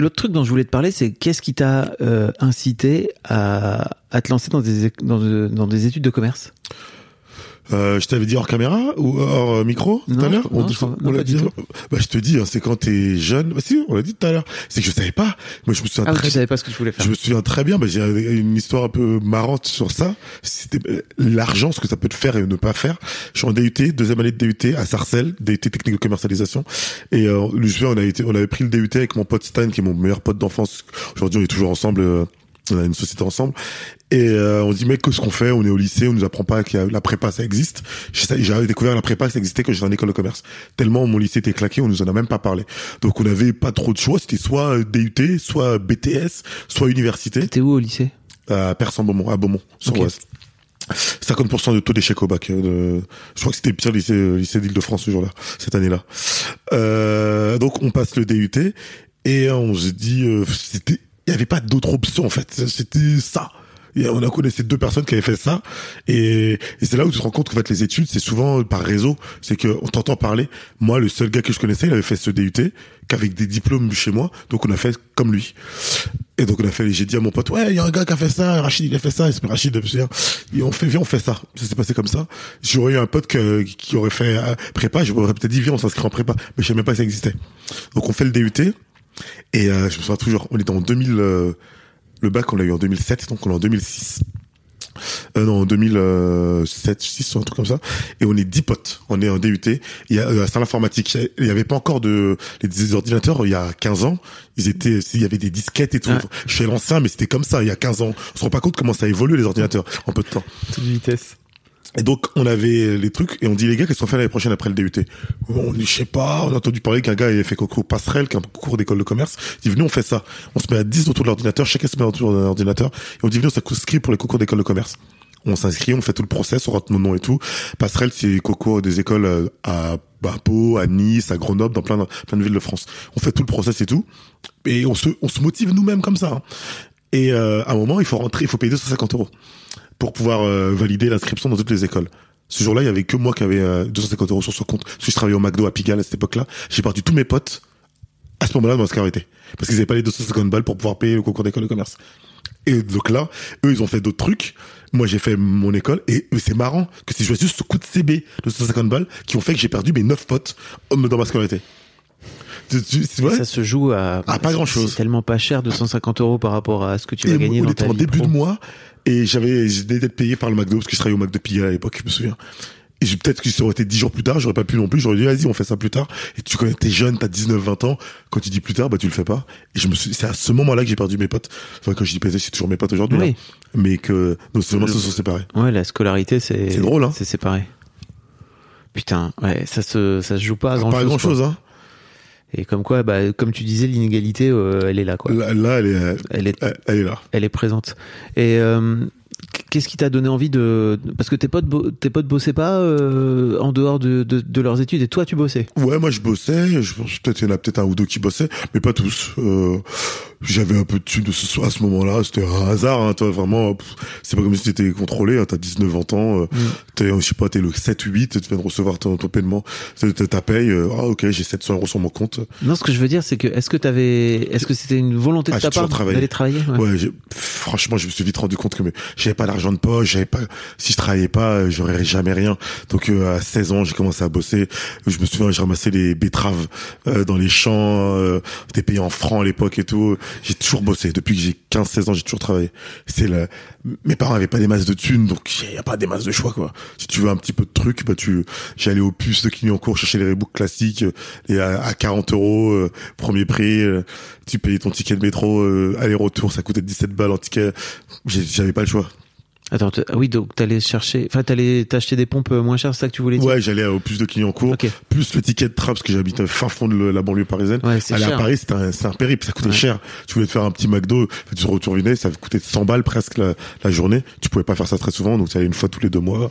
C: L'autre truc dont je voulais te parler, c'est qu'est-ce qui t'a euh, incité à, te lancer dans des, des études de commerce?
A: Euh, je t'avais dit hors caméra ou hors euh, micro tout à l'heure on l'a dit.
C: tout.
A: Bah, je te dis, hein, c'est quand t'es jeune. Bah, si, on l'a dit tout à l'heure. C'est que je savais pas. Moi, je me souviens
C: Ah, oui,
A: très
C: tu savais pas ce que tu voulais faire.
A: Je me souviens très bien, bah, j'ai une histoire un peu marrante sur ça. C'était euh, l'argent, ce que ça peut te faire et ne pas faire. Je suis en DUT, deuxième année de DUT à Sarcelles, DUT technique de commercialisation. Et euh, je me souviens, on a été, on avait pris le DUT avec mon pote Stan, qui est mon meilleur pote d'enfance. Aujourd'hui, on est toujours ensemble. euh, on a une société ensemble et euh, on se dit mec qu'est-ce qu'on fait on est au lycée on nous apprend pas que la prépa ça existe J'ai- découvert la prépa ça existait quand j'étais en école de commerce tellement mon lycée était claqué on nous en a même pas parlé donc on avait pas trop de choix c'était soit DUT soit BTS soit université
C: T'étais où au lycée?
A: À Persan-Beaumont, à Beaumont, sur
C: Ok.
A: Ouest. 50% de taux d'échec au bac. euh, Je crois que c'était le pire lycée, euh, lycée d'Île-de-France ce jour-là, cette année-là. Euh, donc on passe le DUT et on se dit, euh, c'était, il y avait pas d'autre option en fait. C'était ça. Et on a connaissé deux personnes qui avaient fait ça. Et, et c'est là où tu te rends compte qu'en fait les études c'est souvent par réseau. C'est que on t'entend parler. Moi le seul gars que je connaissais il avait fait ce DUT qu'avec des diplômes chez moi. Donc on a fait comme lui. Et donc on a fait j'ai dit à mon pote ouais il y a un gars qui a fait ça Rachid il a fait ça. Il s'appelle Rachid je et on fait viens on fait ça. Ça s'est passé comme ça. J'aurais eu un pote qui aurait fait euh, prépa. J'aurais peut-être dit viens on s'inscrit en prépa. Mais je savais même pas que ça existait. Donc on fait le DUT et euh, je me souviens toujours on était en 2000 euh, le bac on l'a eu en 2007 donc on est en 2006 Euh, non, en 2007, 6 un truc comme ça. Et on est 10 potes. On est en DUT. Il y a euh, à salle informatique. Il y avait pas encore de les ordinateurs il y a 15 ans. Ils étaient, il y avait des disquettes et tout. Je suis l'ancien, mais c'était comme ça il y a 15 ans. On se rend pas compte comment ça a évolué les ordinateurs en peu de temps.
C: Toute vitesse.
A: Et donc, on avait les trucs, et on dit, les gars, qu'est-ce qu'on fait l'année prochaine après le DUT? On dit, je sais pas, on a entendu parler qu'un gars avait fait concours passerelle, qu'un concours d'école de commerce. Il dit, venez, on fait ça. On se met à 10 autour de l'ordinateur, chacun se met autour de l'ordinateur, et on dit, venez, on s'inscrit pour les concours d'école de commerce. On s'inscrit, on fait tout le process, on rentre nos noms et tout. Passerelle, c'est concours des écoles euh, à, bah, à Pau, à Nice, à Grenoble, dans plein de, plein de villes de France. On fait tout le process et tout. Et on se, on se motive nous-mêmes comme ça. hein. Et euh, à un moment, il faut rentrer, il faut payer 250 euros pour pouvoir euh, valider l'inscription dans toutes les écoles. Ce jour-là, il y avait que moi qui avait euh, 250 euros sur son compte. Parce que je travaillais au McDo à Pigalle à cette époque-là. J'ai perdu tous mes potes à ce moment-là dans la scolarité. Parce qu'ils n'avaient pas les 250 balles pour pouvoir payer le concours d'école de commerce. Et donc là, eux, ils ont fait d'autres trucs. Moi, j'ai fait mon école. Et c'est marrant que c'est juste ce coup de CB de 250 balles qui ont fait que j'ai perdu mes 9 potes dans ma scolarité. Tu-
C: Ça se joue à,
A: Ah, pas grand-chose.
C: C'est tellement pas cher, 250 euros par rapport à ce que tu vas gagner dans ta
A: début
C: pro.
A: de mois et j'avais j'étais d'être payé par le McDo parce que je travaillais au McDo Pigalle à l'époque, je me souviens. Et j'ai- peut-être que ça aurait été dix jours plus tard, j'aurais pas pu non plus, j'aurais dit vas-y, on fait ça plus tard. Et tu connais, t'es jeune, t'as 19, 20 ans, quand tu dis plus tard, bah tu le fais pas. Et je me suis, c'est à ce moment-là que j'ai perdu mes potes. Enfin, quand je dis pété, c'est toujours mes potes aujourd'hui,
C: Oui.
A: là. Mais que, nos seulement se sont séparés.
C: Ouais, la scolarité, c'est.
A: C'est drôle, hein.
C: C'est séparé. Putain, ouais, ça se, ça se joue pas à grand
A: pas
C: chose.
A: grand chose, hein.
C: Et comme quoi, bah, comme tu disais, l'inégalité, euh, elle est là, quoi.
A: Là, là, elle est,
C: Elle est,
A: elle, elle est là.
C: elle est présente. Et euh, qu'est-ce qui t'a donné envie de parce que tes potes tes potes bossaient pas euh, en dehors de, de, de leurs études et toi tu bossais?
A: Ouais, moi je bossais, je pense peut-être il y en a peut-être un ou deux qui bossaient, mais pas tous. Euh, j'avais un peu de thunes de ce soir à ce moment-là, c'était un hasard, hein, toi vraiment, c'est pas comme si t'étais contrôlé, hein, t'as 19 ans, euh, t'es, je sais pas, t'es le 7 8, tu viens de recevoir ton, ton paiement, t'as ta paye, euh, ah ok, j'ai 700 euros sur mon compte.
C: Non, ce que je veux dire c'est que est-ce que t'avais est-ce que c'était une volonté de
A: Ah,
C: ta part d'aller travailler ouais?
A: Ouais, franchement, je me suis vite rendu compte que j'avais pas de poche, j'avais pas, si je travaillais pas, euh, j'aurais jamais rien. Donc euh, à 16 ans, j'ai commencé à bosser. Je me souviens, j'ai ramassé les betteraves euh, dans les champs, euh, j'étais payé en francs à l'époque et tout. J'ai toujours bossé. Depuis que j'ai 15-16 ans, j'ai toujours travaillé. C'est le... Mes parents avaient pas des masses de thunes, donc il y a pas des masses de choix quoi. Si tu veux un petit peu de trucs, bah tu, j'allais au puce de Clignancourt chercher les rebooks classiques et à, à 40 euros premier prix. tu payais ton ticket de métro aller-retour, ça coûtait 17 balles en ticket. J'avais pas le choix.
C: Attends, oui donc t'allais chercher enfin t'allais t'acheter des pompes moins chères c'est ça que tu voulais dire?
A: Ouais, j'allais au puce de Clignancourt,
C: Ok.
A: plus le ticket de tram parce que j'habite fin fond de la banlieue parisienne.
C: Ouais, c'est
A: Aller
C: cher.
A: à Paris, c'était un, c'est un périple, ça coûtait
C: Ouais.
A: cher. Tu voulais te faire un petit McDo, tu retournais, ça coûtait 100 balles presque la, la journée. Tu pouvais pas faire ça très souvent, donc tu allais une fois tous les deux mois.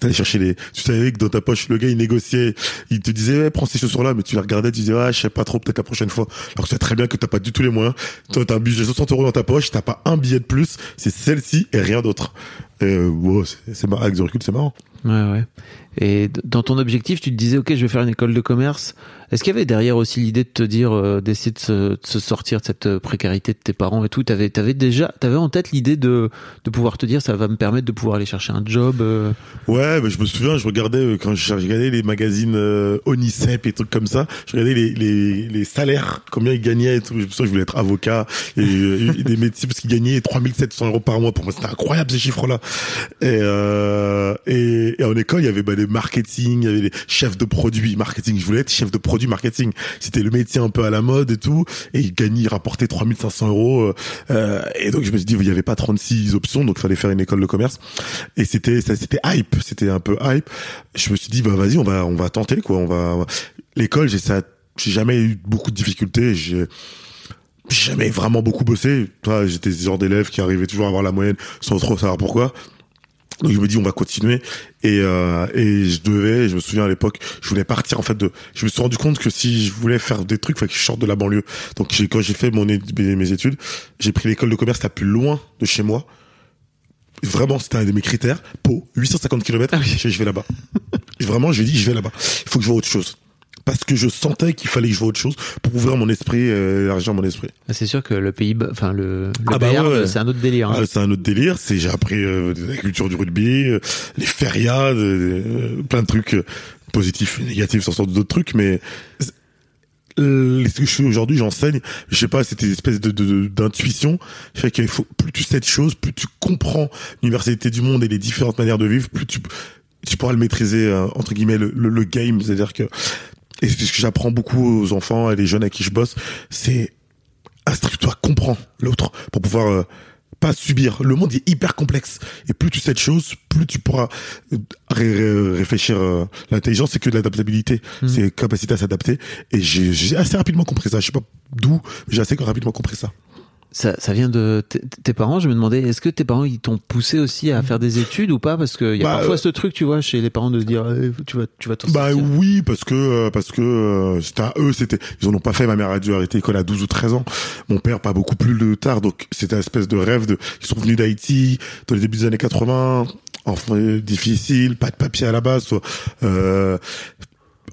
A: T'allais chercher les, tu savais que dans ta poche, le gars, il négociait, il te disait, ouais, prends ces chaussures-là, mais tu les regardais, tu disais, ah, je sais pas trop, peut-être la prochaine fois. Alors que tu sais très bien que t'as pas du tout les moyens. Toi, t'as un budget de 60 euros dans ta poche, t'as pas un billet de plus, c'est celle-ci et rien d'autre. Euh, wow, c'est, c'est marrant, avec du recul, c'est marrant.
C: Ouais, ouais. Et dans ton objectif, tu te disais, ok, je vais faire une école de commerce. Est-ce qu'il y avait derrière aussi l'idée de te dire, euh, d'essayer de se, de se sortir de cette euh, précarité de tes parents et tout? T'avais, t'avais déjà, t'avais en tête l'idée de, de pouvoir te dire, ça va me permettre de pouvoir aller chercher un job. euh,
A: Ouais, mais je me souviens, je regardais euh, quand je regardais les magazines euh, Onicep et trucs comme ça, je regardais les, les, les salaires, combien ils gagnaient et tout. Je me souviens, je voulais être avocat et, euh, des métiers parce qu'ils gagnaient 3700 euros par mois. Pour moi, c'était incroyable ces chiffres-là. Et, et, en école, il y avait bah, des marketing, il y avait des chefs de produits marketing. Je voulais être chef de produit marketing. C'était le métier un peu à la mode et tout. Et ils gagnaient, ils rapportaient 3500 euros. euh, euh, et donc je me suis dit, il y avait pas 36 options, donc il fallait faire une école de commerce. Et c'était, ça, c'était hype. C'était un peu hype. Je me suis dit, bah vas-y, on va, on va tenter quoi. On va. L'école, j'ai ça, j'ai jamais eu beaucoup de difficultés. J'ai jamais vraiment beaucoup bossé. Toi, j'étais ce genre d'élève qui arrivait toujours à avoir la moyenne sans trop savoir pourquoi. Donc je me dis on va continuer. Et euh, et je devais je me souviens à l'époque je voulais partir en fait de je me suis rendu compte que si je voulais faire des trucs il fallait que je sorte de la banlieue. Donc j'ai quand j'ai fait mon mes, études j'ai pris l'école de commerce la plus loin de chez moi. Vraiment c'était un de mes critères. Pau 850 km
C: Ah oui.
A: je, je vais là-bas. Vraiment je lui ai dit je vais là-bas. Il faut que je vois autre chose parce que je sentais qu'il fallait que je vois autre chose pour ouvrir mon esprit euh, élargir mon esprit
C: Ah, C'est sûr que le pays, enfin le, le
A: Ah bah ouais,
C: c'est un autre délire. hein.
A: Ah, c'est un autre délire. C'est j'ai appris euh, la culture du rugby, euh, les férias, euh, plein de trucs euh, positifs et négatifs, sans sorte d'autres trucs. Mais euh, ce que je suis aujourd'hui, j'enseigne. Je sais pas, c'était une espèce de de- d'intuition. Fait qu'il faut plus tu sais de choses, plus tu comprends l'universalité du monde et les différentes manières de vivre, plus tu tu pourras le maîtriser euh, entre guillemets le, le, le game. C'est-à-dire que et c'est ce que j'apprends beaucoup aux enfants et les jeunes à qui je bosse, c'est instruis-toi, comprends l'autre pour pouvoir euh, pas subir. Le monde est hyper complexe et plus tu sais de choses, plus tu pourras euh, ré- ré- réfléchir. euh, L'intelligence, c'est que de l'adaptabilité, c'est capacité à s'adapter. Et j'ai j'ai assez rapidement compris ça. Je sais pas d'où, mais j'ai assez rapidement compris ça.
C: Ça, ça vient de tes parents. Je me demandais, est-ce que tes parents ils t'ont poussé aussi à faire des études ou pas? Parce qu'il y a
A: Bah,
C: parfois
A: euh,
C: ce truc, tu vois, chez les parents de se dire, eh, tu vas, tu vas t'en
A: Bah
C: sortir.
A: oui, parce que euh, parce que euh, c'était à eux, c'était ils en ont pas fait. Ma mère a dû arrêter l'école à 12 ou 13 ans. Mon père pas beaucoup plus tard, donc c'était une espèce de rêve de. Ils sont venus d'Haïti dans les débuts des années 80. Enfant difficile, pas de papier à la base. Euh,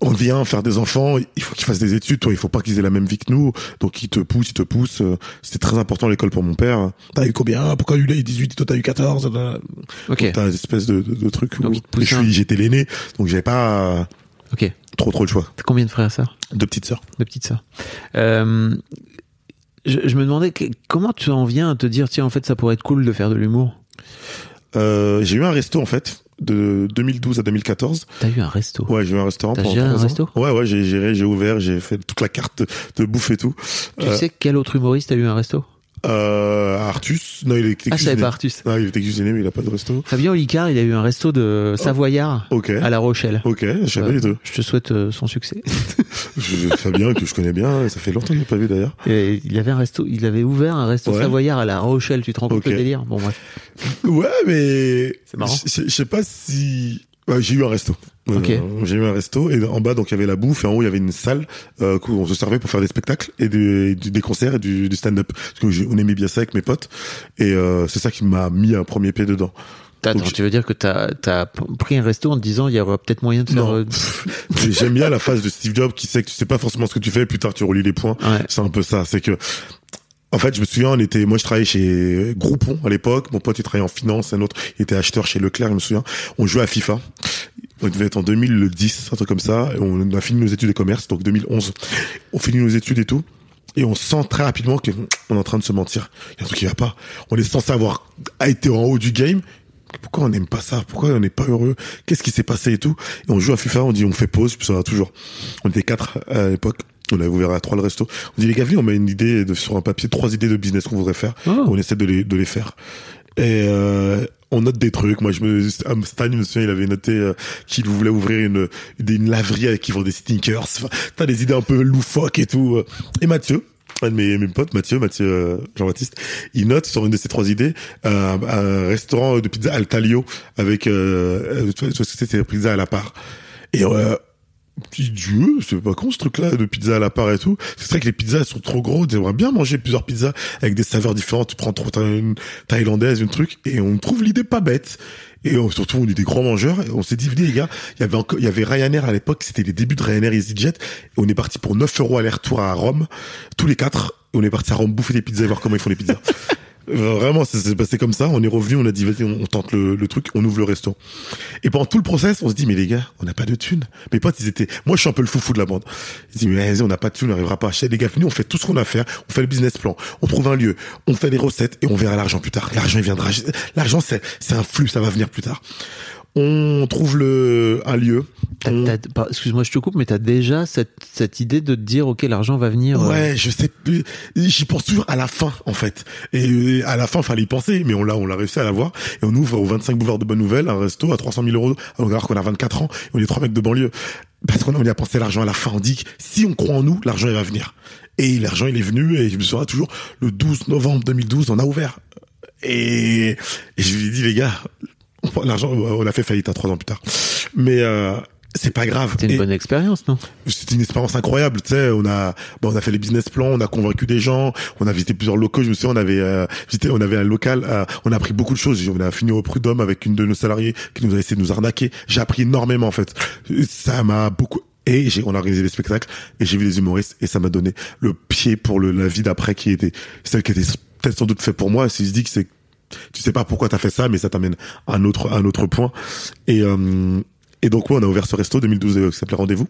A: on vient faire des enfants, il faut qu'ils fassent des études, toi, il faut pas qu'ils aient la même vie que nous, donc ils te poussent, ils te poussent. C'était très important l'école pour mon père. T'as eu combien? Pourquoi lui il a eu 18 et toi t'as eu 14
C: Ok,
A: T'as une espèce de, de, de truc où j'étais l'aîné, donc j'avais pas
C: ok.
A: trop trop le choix.
C: T'as combien de frères et sœurs?
A: Deux petites sœurs.
C: de petites sœurs. Euh, je, je me demandais que- comment tu en viens à te dire tiens en fait ça pourrait être cool de faire de l'humour?
A: Euh, j'ai eu un resto en fait de 2012 à 2014.
C: T'as eu un resto.
A: Ouais, j'ai eu un restaurant
C: T'as géré un
A: ans.
C: resto?
A: Ouais, ouais, j'ai géré, j'ai ouvert, j'ai fait toute la carte de bouffe et tout.
C: Tu
A: Euh,
C: sais quel autre humoriste a eu un resto?
A: Euh, Artus, non, il était
C: Ah
A: cuisinier.
C: pas Artus.
A: Non, il était cuisinier, mais il a pas de resto.
C: Fabien Olicard, il a eu un resto de Savoyard
A: Ok.
C: à La Rochelle.
A: Ok,
C: Ouais.
A: les deux.
C: Je te souhaite euh, son succès. <laughs>
A: Fabien, que je connais bien, ça fait longtemps que je l'ai pas vu d'ailleurs.
C: Il avait un resto, il avait ouvert un resto
A: Ouais.
C: Savoyard à La Rochelle. Tu te rends compte
A: Ok.
C: le délire? Bon bref.
A: Ouais, mais.
C: C'est marrant.
A: Je sais pas si. Ouais, j'ai eu un resto. Euh,
C: Ok.
A: j'ai eu un resto et en bas donc il y avait la bouffe et en haut il y avait une salle euh, où on se servait pour faire des spectacles et des, du- des concerts et du, du stand-up parce que on aimait bien ça avec mes potes et euh, c'est ça qui m'a mis un premier pied dedans.
C: Attends,
A: Donc,
C: tu veux dire que t'as as pris un resto en te disant il y aura peut-être moyen de faire.
A: Non.
C: euh, <laughs>
A: J'ai- J'aime bien la phase de Steve Jobs qui sait que tu sais pas forcément ce que tu fais, plus tard tu relis les points.
C: Ouais.
A: C'est un peu ça. C'est que, en fait, je me souviens, on était, moi je travaillais chez Groupon à l'époque. Mon pote il travaillait en finance, un autre il était acheteur chez Leclerc. Je me souviens, on jouait à FIFA. On devait être en 2010, un truc comme ça. Et on a fini nos études de commerce, donc 2011. On finit nos études et tout. Et on sent très rapidement qu'on est en train de se mentir. Il y a un truc qui va pas. On est censé avoir été en haut du game. Pourquoi on n'aime pas ça? Pourquoi on n'est pas heureux? Qu'est-ce qui s'est passé et tout? Et on joue à FIFA, on dit on fait pause, puis ça va toujours. On était quatre à l'époque. On avait ouvert à trois le resto. On dit les gars, venez, on met une idée de, sur un papier, trois idées de business qu'on voudrait faire.
C: Oh.
A: On essaie de les, de les faire. Et euh, on note des trucs. Moi, je me, Stan, je me souviens, il avait noté euh, qu'il voulait ouvrir une, une, laverie avec qui vend des sneakers. Enfin, t'as des idées un peu loufoques et tout. Et Mathieu, un de mes, mes potes, Mathieu, Mathieu euh, Jean-Baptiste, il note sur une de ses trois idées euh, un restaurant de pizza Altalio avec, euh, euh, c'est pizza à la part. Et euh, Dieu, c'est pas con ce truc-là de pizza à la part et tout. C'est vrai que les pizzas elles sont trop grosses. J'aimerais bien manger plusieurs pizzas avec des saveurs différentes. Tu prends trop une thaïlandaise, une truc, et on trouve l'idée pas bête. Et on, surtout, on est des grands mangeurs. Et on s'est dit, les gars, il y avait encore, il y avait Ryanair à l'époque. C'était les débuts de Ryanair EasyJet. Et on est parti pour 9 euros aller-retour à Rome, tous les quatre. Et on est parti à Rome bouffer des pizzas et voir comment ils font les pizzas. <laughs> Vraiment, ça s'est passé comme ça. On est revenu, on a dit, on tente le, le truc, on ouvre le resto. Et pendant tout le process, on se dit, mais les gars, on n'a pas de thunes. Mes potes, ils étaient, moi, je suis un peu le foufou de la bande. Ils disent, mais vas-y, on n'a pas de thunes, on n'arrivera pas à acheter. Les gars, venez, on fait tout ce qu'on a à faire. On fait le business plan. On trouve un lieu. On fait les recettes et on verra l'argent plus tard. L'argent, il viendra. L'argent, c'est, c'est un flux, ça va venir plus tard. On trouve le, un lieu. On-
C: Excuse-moi, je te coupe, mais t'as déjà cette, cette idée de te dire, ok, l'argent va venir. euh,
A: Ouais, je sais plus. J'y pense toujours à la fin, en fait. Et euh, à la fin, fallait y penser, mais on l'a, on l'a réussi à l'avoir. Et on ouvre au 25 boulevard de Bonne Nouvelle, un resto à 300 000 euros, alors qu'on a 24 ans, et on est trois mecs de banlieue. Parce qu'on a- on y a pensé l'argent à la fin. On dit que si on croit en nous, l'argent, il va venir. Et l'argent, il est venu, et je me souviens toujours, le 12 novembre 2012, on a ouvert. Et, et je lui ai dit, les gars, l'argent, on a fait faillite à trois ans plus tard. Mais, euh, c'est pas grave.
C: C'était une
A: Et-
C: bonne expérience, non?
A: C'était une expérience incroyable, tu sais, on a bon, on a fait les business plans, on a convaincu des gens, on a visité plusieurs locaux, je me souviens on avait euh, visité on avait un local, euh, on a appris beaucoup de choses, on a fini au prud'homme avec une de nos salariés qui nous a essayé de nous arnaquer. J'ai appris énormément en fait. Ça m'a beaucoup et j'ai, on a organisé des spectacles et j'ai vu des humoristes et ça m'a donné le pied pour le, la vie d'après qui était celle qui était peut-être sans doute fait pour moi. Si je dis que c'est tu sais pas pourquoi t'as fait ça, mais ça t'amène à un autre, à un autre point. Et, euh, et donc, ouais, on a ouvert ce resto 2012 euh, qui s'appelait Rendez-vous.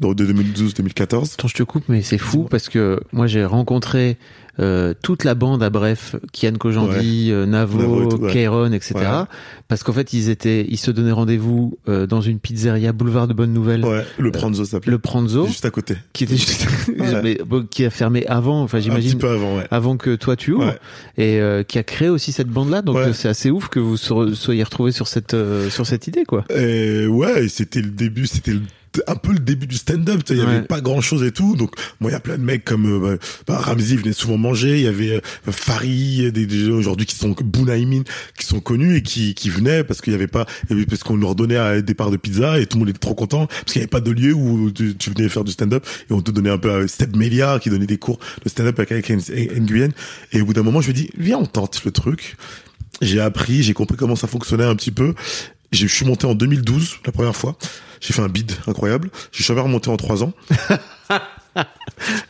A: de 2012-2014.
C: Attends, je te coupe, mais c'est fou parce que moi j'ai rencontré euh, toute la bande à bref, Kian Kojandi, euh, Navo,
A: Navo et tout, ouais.
C: Kairon, etc.
A: Ouais.
C: Parce qu'en fait ils étaient, ils se donnaient rendez-vous euh, dans une pizzeria boulevard de Bonne Nouvelle,
A: Ouais, le Pranzo s'appelait.
C: le Pranzo,
A: Juste à côté.
C: qui était juste, <laughs>
A: Ouais.
C: mais, bon, qui a fermé avant, enfin
A: Un petit
C: j'imagine
A: peu avant, ouais.
C: avant que toi tu ouvres,
A: Ouais.
C: et euh, qui a créé aussi cette bande-là. Donc
A: Ouais.
C: euh, c'est assez ouf que vous so- soyez retrouvés sur cette euh, sur cette idée, quoi.
A: Et ouais, c'était le début, c'était le- un peu le début du stand-up. Il y
C: Ouais.
A: avait pas grand chose et tout. Donc, moi, il y a plein de mecs comme euh, bah, Ramsey venait souvent manger. Il y avait euh, Farid, des, des gens aujourd'hui qui sont Bunaimin, qui sont connus et qui, qui venaient parce qu'il y avait pas, parce qu'on leur donnait un départ de pizza et tout le monde était trop content parce qu'il y avait pas de lieu où tu, tu venais faire du stand-up et on te donnait un peu à Seb Melia qui donnait des cours de stand-up avec, Nguyen. Et au bout d'un moment, je me dis, viens, on tente le truc. J'ai appris, j'ai compris comment ça fonctionnait un petit peu. Je suis monté en 2012, la première fois. J'ai fait un bid incroyable. Je suis jamais remonté en trois ans. <laughs>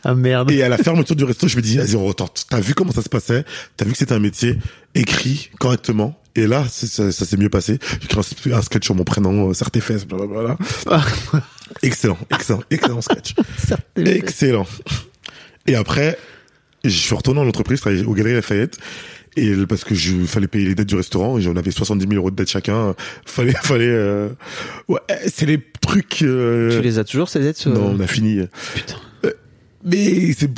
C: Ah merde.
A: Et à la fermeture du resto, je me dis, vas-y, on retente. T'as vu comment ça se passait? T'as vu que c'était un métier écrit correctement? Et là, ça, ça s'est mieux passé. J'ai écrit un, sketch sur mon prénom, euh, serre tes fesses, blablabla. <laughs> excellent, excellent, excellent sketch. <laughs> Excellent. Et après, je suis retourné en entreprise, je travaillais au Galeries Lafayette. Et parce que je fallait payer les dettes du restaurant, et j'en avais 70 000 euros de dettes chacun. <laughs> Fallait, fallait. Euh... Ouais, c'est les trucs. euh,
C: Tu les as toujours ces dettes ce-
A: Non, on a fini.
C: Putain.
A: Mais c'est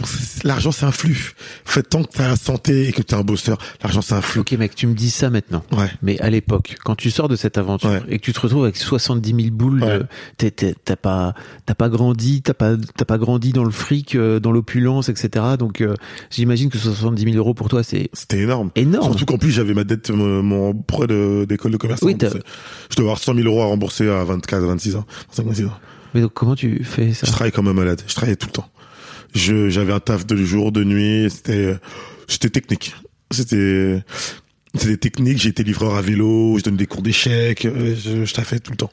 A: l'argent, c'est un flux. En fait, tant que t'as la santé et que t'es un bosseur, l'argent, c'est un flux.
C: Ok mec, tu me dis ça maintenant.
A: Ouais.
C: Mais à l'époque, quand tu sors de cette aventure
A: Ouais.
C: et que tu te retrouves avec 70 000 boules,
A: Ouais.
C: t'as pas, t'as pas grandi, t'as pas, t'as pas grandi dans le fric, euh, dans l'opulence, etc. Donc euh, j'imagine que 70 000 euros pour toi, c'est
A: C'était énorme.
C: énorme.
A: Surtout qu'en plus, j'avais ma dette, mon, mon prêt d'école de commerce.
C: Oui,
A: je dois avoir 100 000 euros à rembourser à 24, 26 ans. 25, 26 ans.
C: Mais donc comment tu fais ça?
A: Je travaillais comme un malade. Je travaillais tout le temps. Je, j'avais un taf de jour, de nuit. C'était, c'était technique. C'était, c'était technique. Été livreur à vélo. Je donne des cours d'échecs. euh, Je, je taffais tout le temps.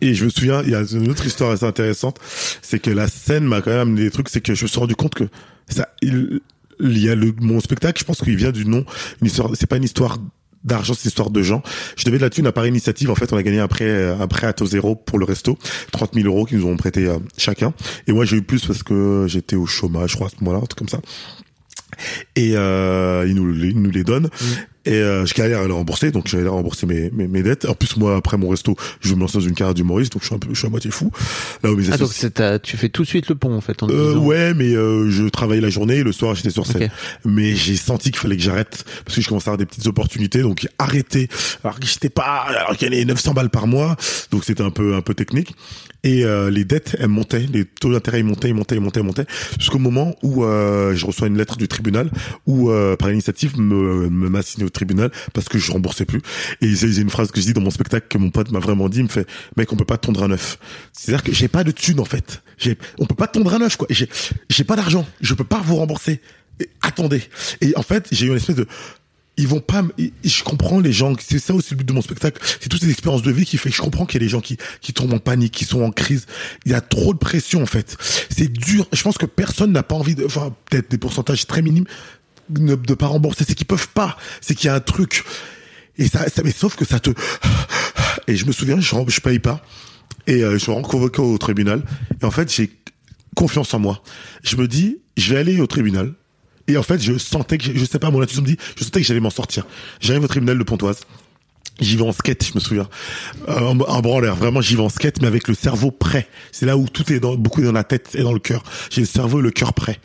A: Et je me souviens, il y a une autre histoire assez intéressante. C'est que la scène m'a quand même amené des trucs. C'est que je me suis rendu compte que ça, il, il y a le, mon spectacle, je pense qu'il vient du nom, une histoire, c'est pas une histoire d'argent, c'est une histoire de gens. Je devais de là-dessus une par initiative. En fait, on a gagné un prêt à taux zéro pour le resto. 30 000 euros qu'ils nous ont prêté euh, chacun. Et moi, j'ai eu plus parce que j'étais au chômage, je crois, à ce moment-là, un truc comme ça. Et euh, ils, nous, ils nous les donnent. Et euh, je galère à les rembourser, donc j'allais rembourser mes, mes, mes dettes. En plus, moi, après mon resto, je me lancer dans une carrière d'humoriste, donc je suis un peu, je suis à moitié fou. Là où mes
C: Ah donc
A: associés-
C: c'est ta- tu fais tout de suite le pont en fait en
A: euh, ouais, mais euh, je travaillais la journée et le soir j'étais sur scène. Mais j'ai senti qu'il fallait que j'arrête parce que je commençais à avoir des petites opportunités, donc j'ai arrêté. Alors que j'étais pas, alors qu'il y avait 900 balles par mois, donc c'était un peu un peu technique. Et euh, les dettes, elles montaient, les taux d'intérêt ils montaient, ils montaient, ils montaient, ils montaient, jusqu'au moment où euh, je reçois une lettre du tribunal où euh, par initiative me me m'a signé au tribunal parce que je remboursais plus. Et c'est une phrase que je dis dans mon spectacle que mon pote m'a vraiment dit, il me fait mec on peut pas tondre un œuf. C'est-à-dire que j'ai pas de thunes en fait. J'ai on peut pas tondre un œuf quoi. J'ai j'ai pas d'argent, je peux pas vous rembourser. Et attendez. Et en fait, j'ai eu une espèce de ils vont pas je comprends les gens c'est ça aussi le but de mon spectacle c'est toutes ces expériences de vie qui fait que je comprends qu'il y a des gens qui qui tombent en panique qui sont en crise il y a trop de pression en fait c'est dur je pense que personne n'a pas envie de enfin peut-être des pourcentages très minimes de, de pas rembourser c'est qu'ils peuvent pas c'est qu'il y a un truc et ça, ça mais sauf que ça te et je me souviens je je paye pas et euh, je suis convoqué au tribunal et en fait j'ai confiance en moi je me dis je vais aller au tribunal et en fait, je sentais que, je sais pas, mon intuition me dit, je sentais que j'allais m'en sortir. J'arrive au tribunal de Pontoise. J'y vais en skate, je me souviens. Euh, un, un branleur, vraiment, j'y vais en skate, mais avec le cerveau prêt. C'est là où tout est dans, beaucoup est dans la tête et dans le cœur. J'ai le cerveau et le cœur prêt.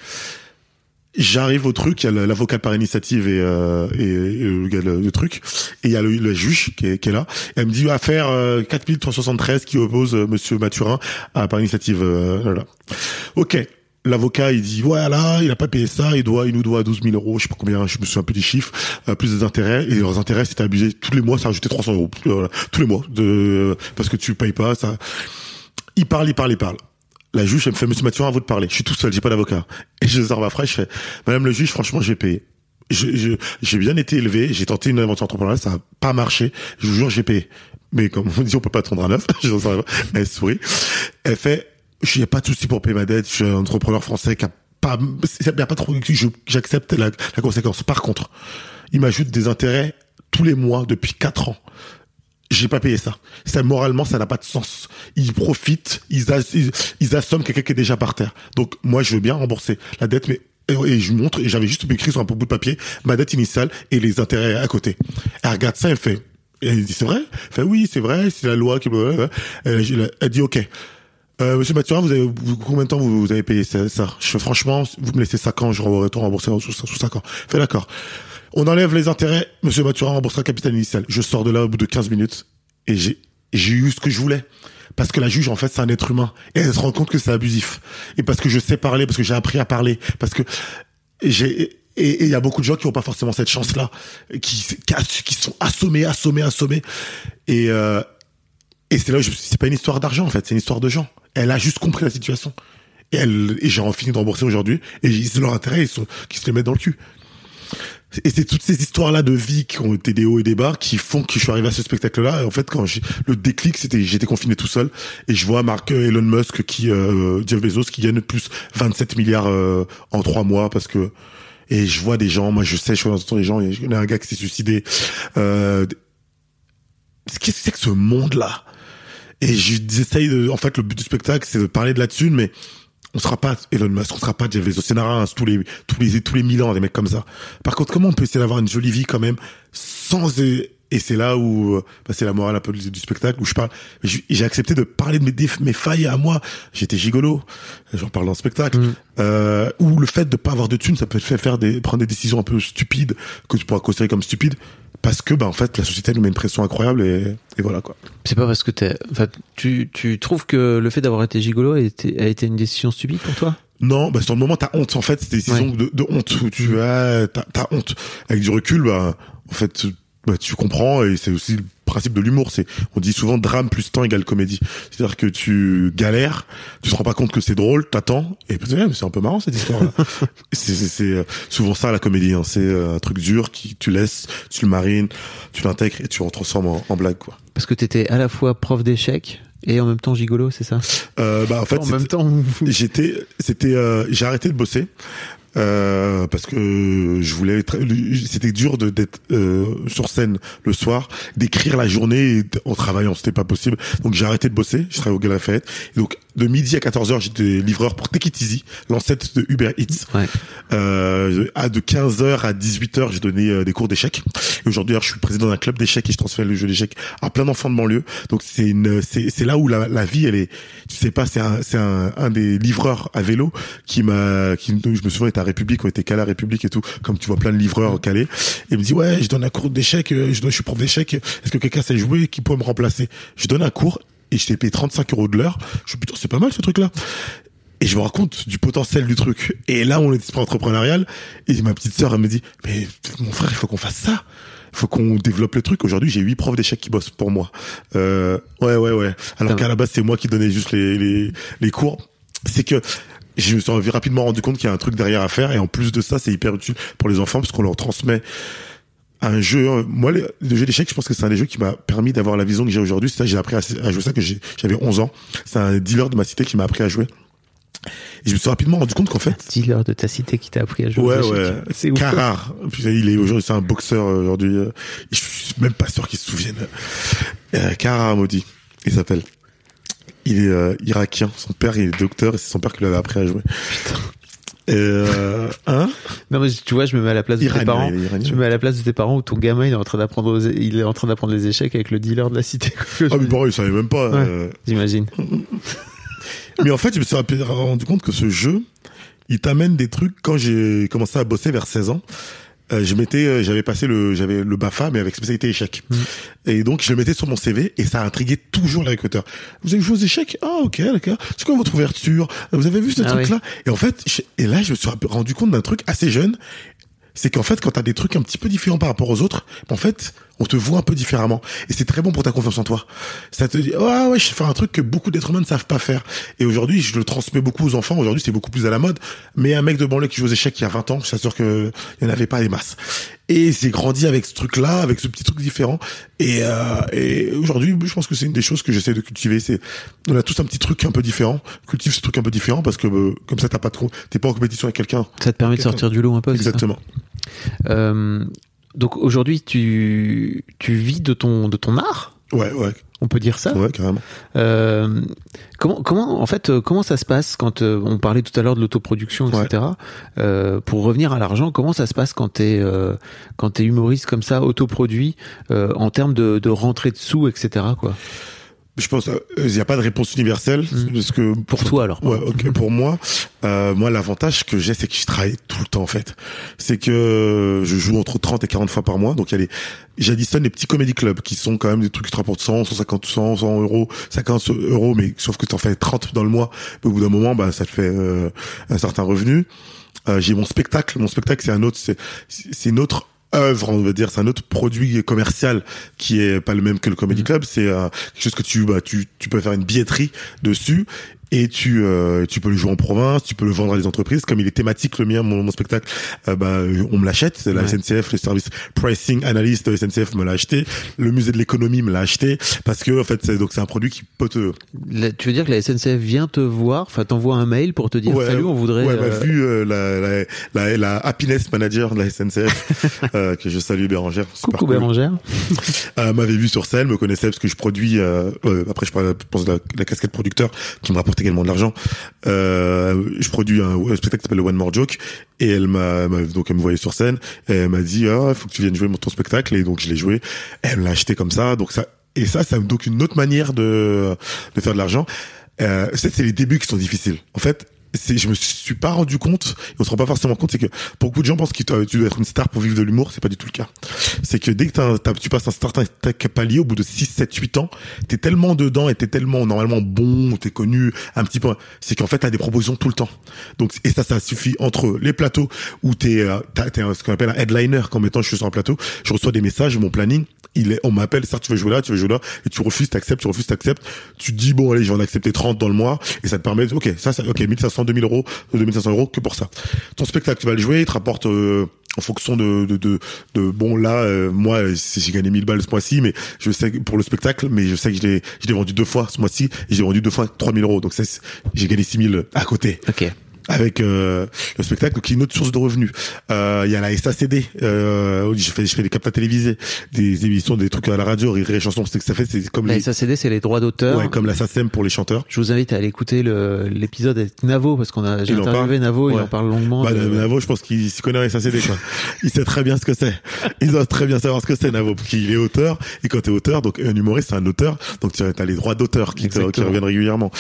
A: J'arrive au truc, il y a l'avocat par initiative et, euh, et, le, truc, et il y a le, le juge qui est, qui est là. Elle me dit affaire euh, 4373 qui oppose euh, Monsieur Mathurin à par initiative. Euh. Ok. L'avocat, il dit voilà, il a pas payé ça, il doit, il nous doit 12 000 euros, je sais pas combien, je me souviens plus des chiffres, euh, plus des intérêts et leurs intérêts c'était abusé. Tous les mois, ça rajoutait 300 euros, Euh, tous les mois, de parce que tu payes pas, ça. Il parle, il parle, il parle. La juge, elle me fait, Monsieur Mathurin, à vous de parler. Je suis tout seul, j'ai pas d'avocat. Et je sors ma phrase, je fais, Madame le juge, franchement, j'ai payé. Je- J'ai bien été élevé, j'ai tenté une aventure entrepreneuriale, ça a pas marché. Je vous jure, j'ai payé. Mais comme on dit, on peut pas attendre un <laughs> pas. Elle sourit. Elle fait, je a pas de souci pour payer ma dette. Je suis un entrepreneur français qui a pas, y a pas trop, j'accepte la, la conséquence. Par contre, il m'ajoute des intérêts tous les mois depuis quatre ans. J'ai pas payé ça. Ça moralement, ça n'a pas de sens. Ils profitent, ils, as- ils, ils assomment quelqu'un qui est déjà par terre. Donc moi, je veux bien rembourser la dette, mais et, je montre, et j'avais juste écrit sur un bout de papier ma dette initiale et les intérêts à côté. Elle regarde ça, elle fait, elle dit c'est vrai? Elle fait oui, c'est vrai, c'est la loi qui. Elle, elle, elle dit ok. Euh, Monsieur Mathurin, vous avez combien de temps vous, avez payé ça, ça? Je fais franchement, vous me laissez 5 ans, je retourne rembourser sous, sous 5 ans. Fait d'accord. On enlève les intérêts, Monsieur Mathurin remboursera le capital initial. Je sors de là au bout de 15 minutes et j'ai eu ce que je voulais. Parce que la juge, en fait, c'est un être humain. Et elle se rend compte que c'est abusif. Et parce que je sais parler, parce que j'ai appris à parler, parce que j'ai... Et il y a beaucoup de gens qui n'ont pas forcément cette chance-là, qui, qui, sont assommés, assommés, assommés. Et, euh, et c'est là c'est pas une histoire d'argent, en fait, c'est une histoire de gens. Elle a juste compris la situation. Et, elle, et j'ai fini de rembourser aujourd'hui. Et c'est leur intérêt, ils qui se les mettent dans le cul. Et c'est toutes ces histoires-là de vie qui ont été des hauts et des bas qui font que je suis arrivé à ce spectacle-là. Et en fait, quand le déclic, c'était j'étais confiné tout seul et je vois Mark euh, Elon Musk qui euh, Jeff Bezos qui gagne plus 27 milliards euh, en trois mois parce que et je vois des gens, moi je sais, je suis dans les gens, il y a un gars qui s'est suicidé. Euh, Qu'est-ce que c'est que ce monde-là? Et j'essaye de, en fait, le but du spectacle, c'est de parler de la thune, mais on sera pas Elon Musk, on sera pas Jeff Bezos, il y en aura un tous les tous les tous les mille ans des mecs comme ça. Par contre, comment on peut essayer d'avoir une jolie vie quand même sans et c'est là où bah, c'est la morale un peu du, spectacle où je parle j'ai accepté de parler de mes déf- mes failles à moi. J'étais gigolo. J'en parle dans le spectacle.
C: Mm.
A: euh, où le fait de pas avoir de thunes ça peut te faire faire des prendre des décisions un peu stupides que tu pourras considérer comme stupides parce que bah en fait la société nous met une pression incroyable et, et voilà quoi
C: C'est pas parce que t'es. Enfin, tu, tu trouves que le fait d'avoir été gigolo a été, a été une décision stupide pour toi?
A: Non, bah sur le moment t'as honte en fait, c'est des décisions
C: Ouais.
A: de, de honte où tu as t'as, t'as honte. Avec du recul, bah en fait bah, tu comprends et c'est aussi le principe de l'humour. C'est on dit souvent drame plus temps égale comédie. C'est-à-dire que tu galères, tu te rends pas compte que c'est drôle, t'attends et puis c'est un peu marrant cette histoire. <laughs> c'est, c'est, c'est euh, souvent ça la comédie. Hein. C'est euh, un truc dur qui tu laisses, tu le marines, tu l'intègres et tu en transformes en, en blague quoi.
C: Parce que t'étais à la fois prof d'échecs et en même temps gigolo, c'est ça?
A: Euh, bah en fait
C: En même temps.
A: J'étais, c'était, euh, j'ai arrêté de bosser euh, parce que je voulais. C'était dur de d'être euh, sur scène le soir, d'écrire la journée en travaillant, c'était pas possible. Donc j'ai arrêté de bosser. Je travaillais au Lafayette. Et donc de midi à 14 h j'étais livreur pour Take It Easy, l'ancêtre de Uber Eats.
C: Ouais.
A: Euh, à de 15h à 18h, j'ai donné euh, des cours d'échecs. Et aujourd'hui, je suis président d'un club d'échecs et je transfère le jeu d'échecs à plein d'enfants de banlieue. Donc c'est une, c'est, c'est là où la, la vie, elle est, tu sais pas, c'est un, c'est un, un des livreurs à vélo qui m'a, qui, je me souviens, était à République, on était calé à République et tout, comme tu vois plein de livreurs calés. Et il me dit, ouais, je donne un cours d'échecs, euh, je, je suis prof d'échecs, est-ce que quelqu'un sait jouer, qui peut me remplacer? Je donne un cours et je t'ai payé 35 euros de l'heure. Je suis putain, c'est pas mal ce truc-là. Et je me rends compte du potentiel du truc. Et là, on est esprit entrepreneurial. Et ma petite sœur, elle me dit, mais mon frère, il faut qu'on fasse ça. Il faut qu'on développe le truc. Aujourd'hui, j'ai huit profs d'échecs qui bossent pour moi. Euh, ouais, ouais, ouais. Alors qu'à la base, c'est moi qui donnais juste les, les, les cours. C'est que je me suis rapidement rendu compte qu'il y a un truc derrière à faire. Et en plus de ça, c'est hyper utile pour les enfants parce qu'on leur transmet un jeu. Moi, le, le jeu d'échecs, je pense que c'est un des jeux qui m'a permis d'avoir la vision que j'ai aujourd'hui. C'est ça, j'ai appris à, à jouer ça que j'avais 11 ans. C'est un dealer de ma cité qui m'a appris à jouer. Et je me suis rapidement rendu compte qu'en fait,
C: Dealer de ta cité qui t'a appris à jouer.
A: Ouais, ouais.
C: C'est.
A: Puis, il est aujourd'hui, c'est un boxeur euh, aujourd'hui. euh, Je suis même pas sûr qu'il se souvienne. Euh, maudit, il s'appelle. Il est euh, irakien. Son père, il est docteur et c'est son père qui lui avait appris à jouer. Euh, hein
C: Non mais tu vois, je me mets à la place de tes parents.
A: iranien.
C: Je me mets à la place de tes parents où ton gamin il est en train d'apprendre, aux- il est en train d'apprendre les échecs avec le dealer de la cité. <laughs>
A: Ah mais pareil, il savait même pas.
C: Ouais.
A: euh.
C: J'imagine. <laughs>
A: Mais en fait, je me suis rendu compte que ce jeu, il t'amène des trucs. Quand j'ai commencé à bosser vers 16 ans, euh, je m'étais, euh, j'avais passé le, j'avais le Bafa, mais avec spécialité échecs. Et donc, je le mettais sur mon CV et ça a intrigué toujours les recruteurs. Vous avez joué aux échecs? Ah, ok, d'accord. C'est quoi votre ouverture? Vous avez vu ce
C: Ah
A: truc-là? Et en fait, je- et là, je me suis rendu compte d'un truc assez jeune. C'est qu'en fait, quand t'as des trucs un petit peu différents par rapport aux autres, en fait, on te voit un peu différemment. Et c'est très bon pour ta confiance en toi. Ça te dit, ouais, ouais, je sais faire un truc que beaucoup d'êtres humains ne savent pas faire. Et aujourd'hui, je le transmets beaucoup aux enfants. Aujourd'hui, c'est beaucoup plus à la mode. Mais un mec de banlieue qui joue aux échecs il y a 20 ans, je t'assure que il n'y en avait pas des masses. Et j'ai grandi avec ce truc-là, avec ce petit truc différent. Et, euh, et aujourd'hui, je pense que c'est une des choses que j'essaie de cultiver. C'est, on a tous un petit truc un peu différent. Cultive ce truc un peu différent parce que euh, comme ça, t'as pas de, co- t'es pas en compétition avec quelqu'un.
C: Ça te permet de sortir du lot un peu.
A: Exactement.
C: Euh, donc aujourd'hui, tu, tu vis de ton, de ton art?
A: Ouais, ouais,
C: On peut dire ça?
A: Ouais, carrément.
C: Euh, comment, comment, en fait, euh, comment ça se passe quand euh, on parlait tout à l'heure de l'autoproduction, etc. Euh, pour revenir à l'argent, comment ça se passe quand t'es euh, quand t'es humoriste comme ça, autoproduit, euh, en termes de, de rentrée de sous, etc. Quoi?
A: Je pense il n'y a pas de réponse universelle parce que
C: Pour toi alors.
A: Ouais, ok. Pour moi, euh, moi l'avantage que j'ai, c'est que je travaille tout le temps en fait. C'est que je joue entre 30 et 40 fois par mois. Donc il y a les, j'additionne les petits comédie clubs qui sont quand même des trucs qui te rapportent 100, 150, 100, 100 euros, 50 euros, mais sauf que tu en fais 30 dans le mois. Au bout d'un moment, bah ça te fait euh, un certain revenu. Euh, j'ai mon spectacle. Mon spectacle, c'est un autre, c'est c'est une autre œuvre, on va dire, c'est un autre produit commercial qui est pas le même que le comedy club. C'est euh, quelque chose que tu, bah, tu, tu peux faire une billetterie dessus et tu, euh, tu peux le jouer en province, tu peux le vendre à des entreprises. Comme il est thématique, le mien, mon, mon spectacle, euh, bah, on me l'achète. La
C: Ouais.
A: SNCF, le service pricing analyst de SNCF me l'a acheté. Le musée de l'économie me l'a acheté parce que en fait, c'est donc c'est un produit qui peut te
C: La- tu veux dire que la SNCF vient te voir, enfin t'envoie un mail pour te dire
A: Ouais,
C: salut, on voudrait.
A: Ouais, bah,
C: euh,
A: vu euh, la, la, la, la happiness manager de la SNCF, <laughs> euh, que je salue Bérangère.
C: Coucou
A: cool.
C: Bérangère. <laughs>
A: Euh, m'avait vu sur scène, me connaissait parce que je produis. Euh, euh, après, je pense de la, la casquette producteur qui me rapporte également de l'argent. Euh, je produis un, un spectacle qui s'appelle One More Joke et elle m'a donc elle me voyait sur scène et elle m'a dit ah faut que tu viennes jouer mon ton spectacle et donc je l'ai joué. Elle me l'a acheté comme ça donc ça et ça ça donc une autre manière de de faire de l'argent. Euh, c'est c'est les débuts qui sont difficiles. En fait, c'est, je me suis pas rendu compte, et on se rend pas forcément compte, c'est que beaucoup de gens pensent que tu dois être une star pour vivre de l'humour, c'est pas du tout le cas. C'est que dès que t'as- t'as- tu passes un certain palier, au bout de 6, 7, 8 ans, t'es tellement dedans et t'es tellement normalement bon, t'es connu un petit peu, c'est qu'en fait t'as des propositions tout le temps. Donc, et ça, ça suffit entre les plateaux où t'es, euh, t'es ce qu'on appelle un headliner, quand maintenant je suis sur un plateau, je reçois des messages, mon planning, il est, on m'appelle, ça, tu veux jouer là, tu veux jouer là, et tu refuses, t'acceptes, tu refuses, t'acceptes. Tu dis, bon, allez, je vais en accepter 30 dans le mois, et ça te permet, de- ok, ça, ça, ok, 1500, 2000 euros, 2500 euros, que pour ça. Ton spectacle, tu vas le jouer, il te rapporte, euh, en fonction de, de, de, de- bon, là, euh, moi, j'ai gagné 1000 balles ce mois-ci, mais je sais pour le spectacle, mais je sais que je l'ai, je l'ai vendu deux fois ce mois-ci, et j'ai vendu deux fois 3000 euros. Donc, ça, j'ai gagné 6000 à côté
C: Ok.
A: Avec euh, le spectacle, donc qui est une autre source de revenus. Euh, Il y a la SACD, euh, où je fais, je fais des captas télévisés, des émissions, des trucs à la radio, rire et chansons, c'est que ça fait, c'est comme
C: La
A: les,
C: SACD, c'est les droits d'auteur.
A: ouais, comme la SACEM pour les chanteurs.
C: Je vous invite à aller écouter l'épisode avec Navo parce qu'on a j'ai
A: Il
C: interviewé Navo, il
A: Ouais.
C: en parle longuement.
A: Bah,
C: de-
A: Navo, je pense qu'il s'y connaît en SACD, quoi. <laughs> il sait très bien ce que c'est. Il doit très bien savoir ce que c'est, Navo, parce qu'il est auteur. Et quand t'es auteur, donc un humoriste, c'est un auteur. Donc tu as les droits d'auteur qui, qui reviennent régulièrement.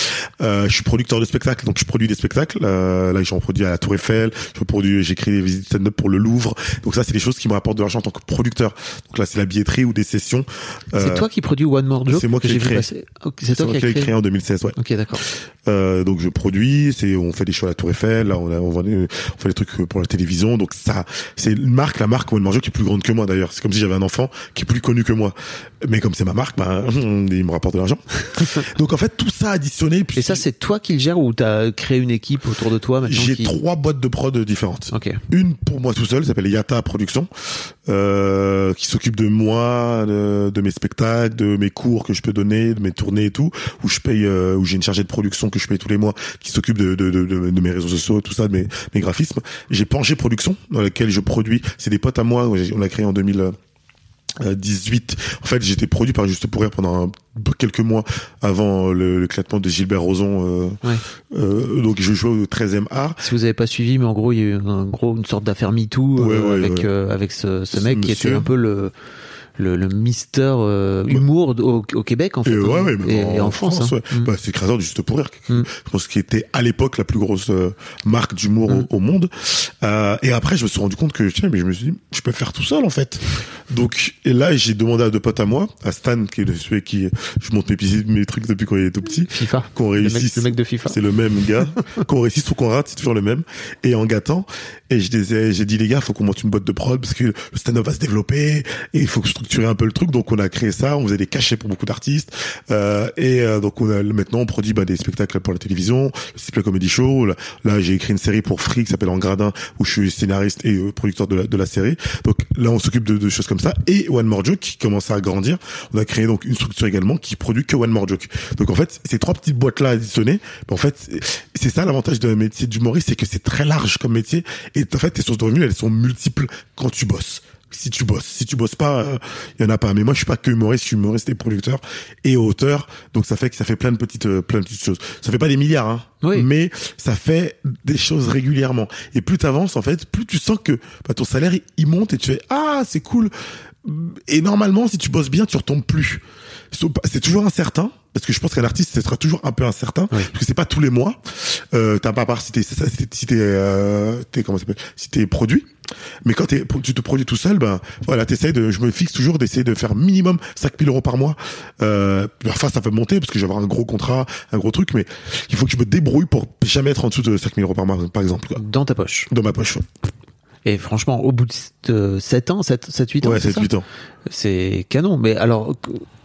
A: Euh, je suis producteur de spectacles, donc je produis des spectacles. Euh, là, j'en produis à la Tour Eiffel. Je produis, j'écris des visites stand-up pour le Louvre. Donc ça, c'est des choses qui me rapportent de l'argent en tant que producteur. Donc là, c'est la billetterie ou des sessions.
C: C'est
A: Euh,
C: toi qui produis One More Joke
A: c'est moi qui l'ai créé.
C: c'est toi qui
A: l'ai
C: créé.
A: en 2016, ouais.
C: Ok, d'accord.
A: Euh, donc je produis, c'est on fait des shows à la Tour Eiffel, là on, a, on, fait des trucs pour la télévision, donc ça c'est une marque, la marque One More Joke qui est plus grande que moi d'ailleurs. C'est comme si j'avais un enfant qui est plus connu que moi, mais comme c'est ma marque, bah, <laughs> il me rapporte de l'argent. <laughs> donc en fait tout ça additionné, puis
C: Et ça, c'est toi qui le gères ou t'as créé une équipe autour de toi maintenant
A: j'ai
C: qui...
A: trois boîtes de prod différentes.
C: Ok.
A: Une pour moi tout seul, s'appelle Yata Production, euh, qui s'occupe de moi, de, de mes spectacles, de mes cours que je peux donner, de mes tournées et tout, où je paye, euh, où j'ai une chargée de production que je paye tous les mois, qui s'occupe de, de, de, mes réseaux sociaux, tout ça, de mes, mes graphismes. J'ai Pangé Production, dans laquelle je produis. C'est des potes à moi, on l'a créé en 2000. 18. En fait, j'étais produit par Juste pour rire pendant un- quelques mois avant le l'éclatement de Gilbert Rozon. Euh,
C: Ouais.
A: euh, donc, je jouais au 13e art.
C: Si vous avez pas suivi, mais en gros, il y a eu un gros une sorte d'affaire MeToo
A: Ouais,
C: euh,
A: ouais,
C: avec euh, avec ce, ce mec qui était un peu le le, le Mister euh, humour au, au Québec en fait
A: Et
C: hein.
A: ouais, ouais, mais
C: et,
A: en,
C: et en France. hein.
A: ouais.
C: Mm.
A: Bah, c'est du Juste pour rire.
C: Mm.
A: Je pense qu'il était à l'époque la plus grosse euh, marque d'humour
C: Mm.
A: au, au monde. Euh, et après, je me suis rendu compte que, tiens, mais je me suis dit, je peux faire tout seul, en fait. Donc, et là, j'ai demandé à deux potes à moi, à Stan, qui est le celui qui, je monte mes, petits- mes trucs depuis quand il est tout petit,
C: FIFA.
A: qu'on
C: Le mec,
A: réussisse.
C: le mec de FIFA.
A: C'est le même gars. <laughs> qu'on réussisse ou qu'on rate, c'est toujours le même. Et en gâtant. Et je disais, j'ai dit, les gars, faut qu'on monte une boîte de prod parce que le stand-up va se développer et il faut structurer un peu le truc. Donc, on a créé ça. On faisait des cachets pour beaucoup d'artistes. Euh, et euh, donc, on a, maintenant, on produit bah, des spectacles pour la télévision, le Simple Comedy Show. Là, là, j'ai écrit une série pour Free qui s'appelle En Gradin où je suis scénariste et euh, producteur de la, de série. Donc, là, on s'occupe de, de choses comme ça. Et One More Joke qui commence à grandir. On a créé donc une structure également qui produit que One More Joke. Donc, en fait, ces trois petites boîtes-là additionnées, bah, en fait, c'est- ça l'avantage d'un métier d'humoriste, c'est que c'est très large comme métier. En fait, tes sources de revenus, elles sont multiples quand tu bosses. si tu bosses. Si tu bosses pas, il y en a pas. Mais moi, je suis pas que humoriste, je suis humoriste et producteur et auteur. Donc ça fait que ça fait plein de petites, euh, plein de petites choses. Ça fait pas des milliards, hein.
C: Oui.
A: Mais ça fait des choses régulièrement. Et plus t'avances, en fait, plus tu sens que bah, ton salaire il monte et tu fais ah c'est cool. Et normalement, si tu bosses bien, tu retombes plus. C'est toujours incertain. Parce que je pense qu'un artiste, ce sera toujours un peu incertain,
C: Oui.
A: parce que c'est pas tous les mois. Euh, t'as pas à part si t'es, si t'es, euh, comment ça s'appelle, si t'es produit. Mais quand t'es, tu te produis tout seul, ben voilà, t'essayes de, je me fixe toujours d'essayer de faire minimum 5000 euros par mois. Euh, parfois ça peut monter parce que je vais avoir un gros contrat, un gros truc, mais il faut que je me débrouille pour jamais être en dessous de 5000 euros par mois, par exemple, quoi.
C: Dans ta poche.
A: Dans ma poche.
C: Et franchement, au bout de 7 ans, 7, 7 8 ans,
A: Ouais,
C: c'est
A: c'est
C: ça
A: 8 ans.
C: C'est canon. Mais alors,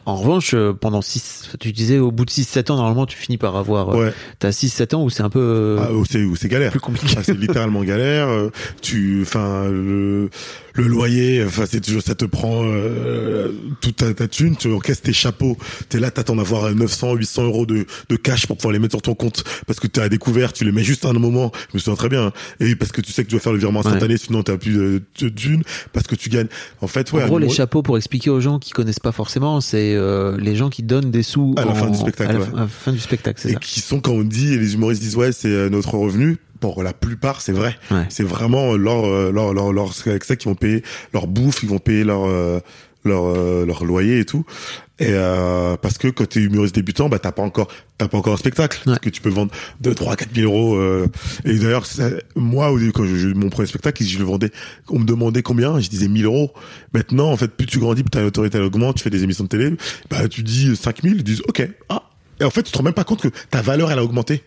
C: en revanche, euh, pendant 6, tu disais au bout de 6-7 ans, normalement, tu finis par avoir. euh,
A: Ouais.
C: T'as 6-7 ans où c'est un peu. euh,
A: Ah, où c'est où c'est galère.
C: plus compliqué.
A: Ah, c'est littéralement galère. Tu, enfin, le, le loyer, enfin, c'est toujours, ça te prend euh, toute ta, ta thune. Tu encaisses tes chapeaux. T'es là, t'attends d'avoir 900, 800 euros de, de cash pour pouvoir les mettre sur ton compte parce que tu as découvert. Tu les mets juste à un moment. Je me souviens très bien. hein. Et parce que tu sais que tu dois faire le virement instantané, sinon t'as plus de, de thunes parce que tu gagnes. En fait, ouais.
C: en gros, les chapeaux, pour expliquer aux gens qui connaissent pas forcément, c'est euh, les gens qui donnent des sous
A: À la
C: en-
A: fin du spectacle,
C: À la,
A: ouais.
C: fin- à la fin du spectacle, c'est
A: et qui sont quand on dit et les humoristes disent ouais c'est euh, notre revenu pour la plupart c'est vrai.
C: Ouais.
A: c'est vraiment leur euh, leur leur leur c'est avec ça qu'ils vont payer leur bouffe ils vont payer leur euh, leur euh, leur loyer et tout. Et euh, parce que quand t'es humoriste débutant bah t'as pas encore t'as pas encore un spectacle
C: Ouais.
A: parce que tu peux vendre 2 3 4 000 euros euh, et d'ailleurs moi au début quand je, je- mon premier spectacle je le vendais on me demandait combien je disais 1000 euros. Maintenant en fait plus tu grandis plus ta notoriété elle augmente tu fais des émissions de télé bah tu dis 5000 ils disent ok ah. Et en fait tu te rends même pas compte que ta valeur elle a augmenté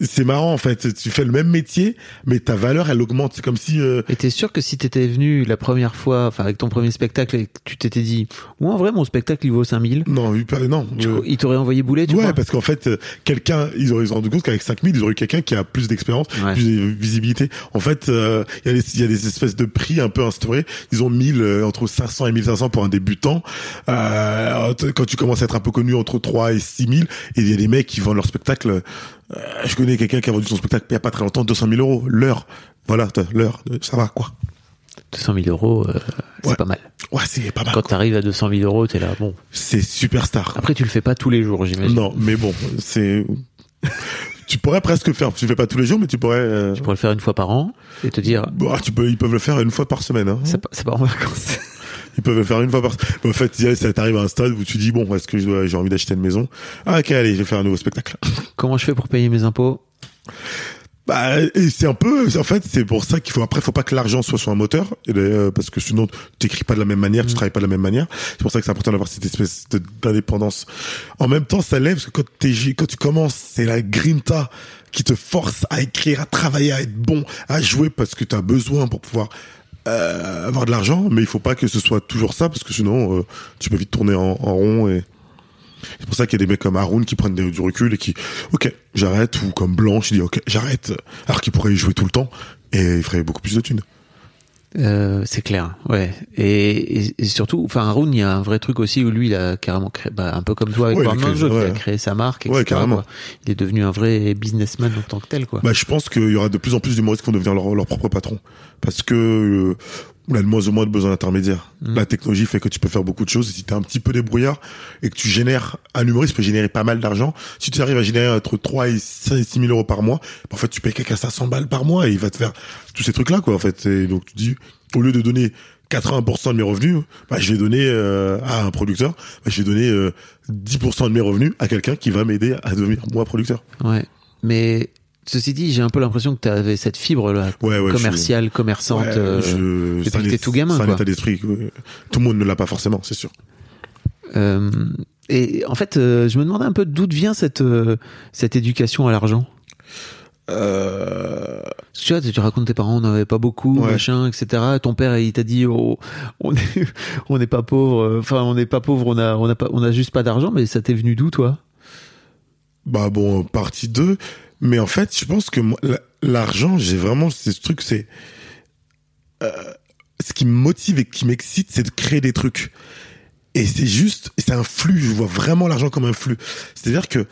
A: c'est marrant en fait. Tu fais le même métier mais ta valeur elle augmente. C'est comme si euh,
C: Et t'es sûr que si t'étais venu la première fois, enfin avec ton premier spectacle, et que tu t'étais dit, moi en vrai mon spectacle il vaut 5000,
A: non non
C: tu-
A: euh,
C: il t'aurait envoyé boulet, tu
A: ouais parce qu'en fait euh, quelqu'un ils auraient ils rendu compte qu'avec 5000 ils auraient eu quelqu'un qui a plus d'expérience
C: Ouais.
A: plus de visibilité. En fait euh, il y a des il y a des espèces de prix un peu instaurés. Ils ont 1000 euh, entre 500 et 1500 pour un débutant. Euh, quand tu commences à être un peu connu entre 3 et 6000 et il y a des mecs qui vendent leur spectacle euh, je connais quelqu'un qui a vendu son spectacle il y a pas très longtemps 200 000 euros l'heure voilà l'heure euh, ça va quoi
C: 200 000 euros, euh, c'est
A: Ouais.
C: pas mal.
A: ouais c'est pas mal
C: Quand t'arrives à 200 000 euros, t'es là, bon.
A: c'est superstar
C: Après tu le fais pas tous les jours, j'imagine.
A: Non, mais bon, c'est. <laughs> tu pourrais presque le faire. Tu le fais pas tous les jours, mais tu pourrais. euh,
C: Tu pourrais le faire une fois par an et te dire,
A: bon, ah, tu peux, ils peuvent le faire une fois par semaine. Hein.
C: c'est pas, c'est pas en vacances.
A: Ils peuvent le faire une fois par. Mais en fait, ça t'arrive à un stade où tu dis bon, est-ce que j'ai envie d'acheter une maison? Ah ok, allez, je vais faire un nouveau spectacle. <laughs>
C: Comment je fais pour payer mes impôts?
A: Bah, et c'est un peu, en fait, c'est pour ça qu'il faut après, faut pas que l'argent soit sur un moteur, et d'ailleurs, parce que sinon, tu t'écris pas de la même manière, tu travailles pas de la même manière. C'est pour ça que c'est important d'avoir cette espèce d'indépendance. En même temps, ça lève parce que quand t'es, quand tu commences, c'est la grinta qui te force à écrire, à travailler, à être bon, à jouer parce que tu as besoin pour pouvoir euh, avoir de l'argent, mais il faut pas que ce soit toujours ça parce que sinon, euh, tu peux vite tourner en, en rond et c'est pour ça qu'il y a des mecs comme Haroun qui prennent du recul et qui, ok, j'arrête, ou comme Blanche, il dit, ok, j'arrête, alors qu'il pourrait y jouer tout le temps et il ferait beaucoup plus de thunes.
C: Euh, c'est clair, ouais. Et, et, et surtout, enfin, Haroun, il y a un vrai truc aussi où lui, il a carrément créé, bah, un peu comme toi avec
A: Ouais, il a
C: Warner
A: créé-
C: Joe, il
A: ouais.
C: a créé sa marque, etc.
A: Ouais, carrément.
C: quoi. Il est devenu un vrai businessman en tant que tel, quoi.
A: Bah, je pense qu'il y aura de plus en plus d'humoristes qui vont devenir leur, leur propre patron. Parce que, euh, on a de moins en moins de besoin d'intermédiaires.
C: Mm.
A: La technologie fait que tu peux faire beaucoup de choses. Si t'es un petit peu débrouillard et que tu génères, un humoriste peut générer pas mal d'argent. Si tu arrives à générer entre 3 et 6 000 euros par mois, en fait, tu payes quelqu'un 500 balles par mois et il va te faire tous ces trucs-là, quoi, en fait. Et donc, tu dis, au lieu de donner 80% de mes revenus, bah, je vais donner euh, à un producteur, bah, je vais donner euh, 10% de mes revenus à quelqu'un qui va m'aider à devenir moi producteur.
C: Ouais. Mais, ceci dit, j'ai un peu l'impression que tu avais cette fibre, là,
A: Ouais, ouais,
C: commerciale, commerçante,
A: Ouais,
C: euh,
A: je-
C: depuis que t'es tout gamin,
A: C'est un
C: quoi.
A: état d'esprit. que Tout le monde ne l'a pas forcément, c'est sûr.
C: Euh, et en fait, euh, je me demandais un peu d'où vient cette, euh, cette éducation à l'argent.
A: Euh...
C: Tu vois, tu racontes tes parents, on n'avait pas beaucoup,
A: Ouais.
C: machin, etc. Ton père, il t'a dit, oh, on est, <laughs> on n'est pas pauvre. euh, Enfin, on n'est pas pauvre, on a, on a pas, on a juste pas d'argent. Mais ça t'est venu d'où, toi?
A: Bah bon, partie 2. Mais en fait, je pense que l'argent, j'ai vraiment ce truc, c'est... euh, ce qui me motive et qui m'excite, c'est de créer des trucs. Et c'est juste, c'est un flux, je vois vraiment l'argent comme un flux. C'est-à-dire que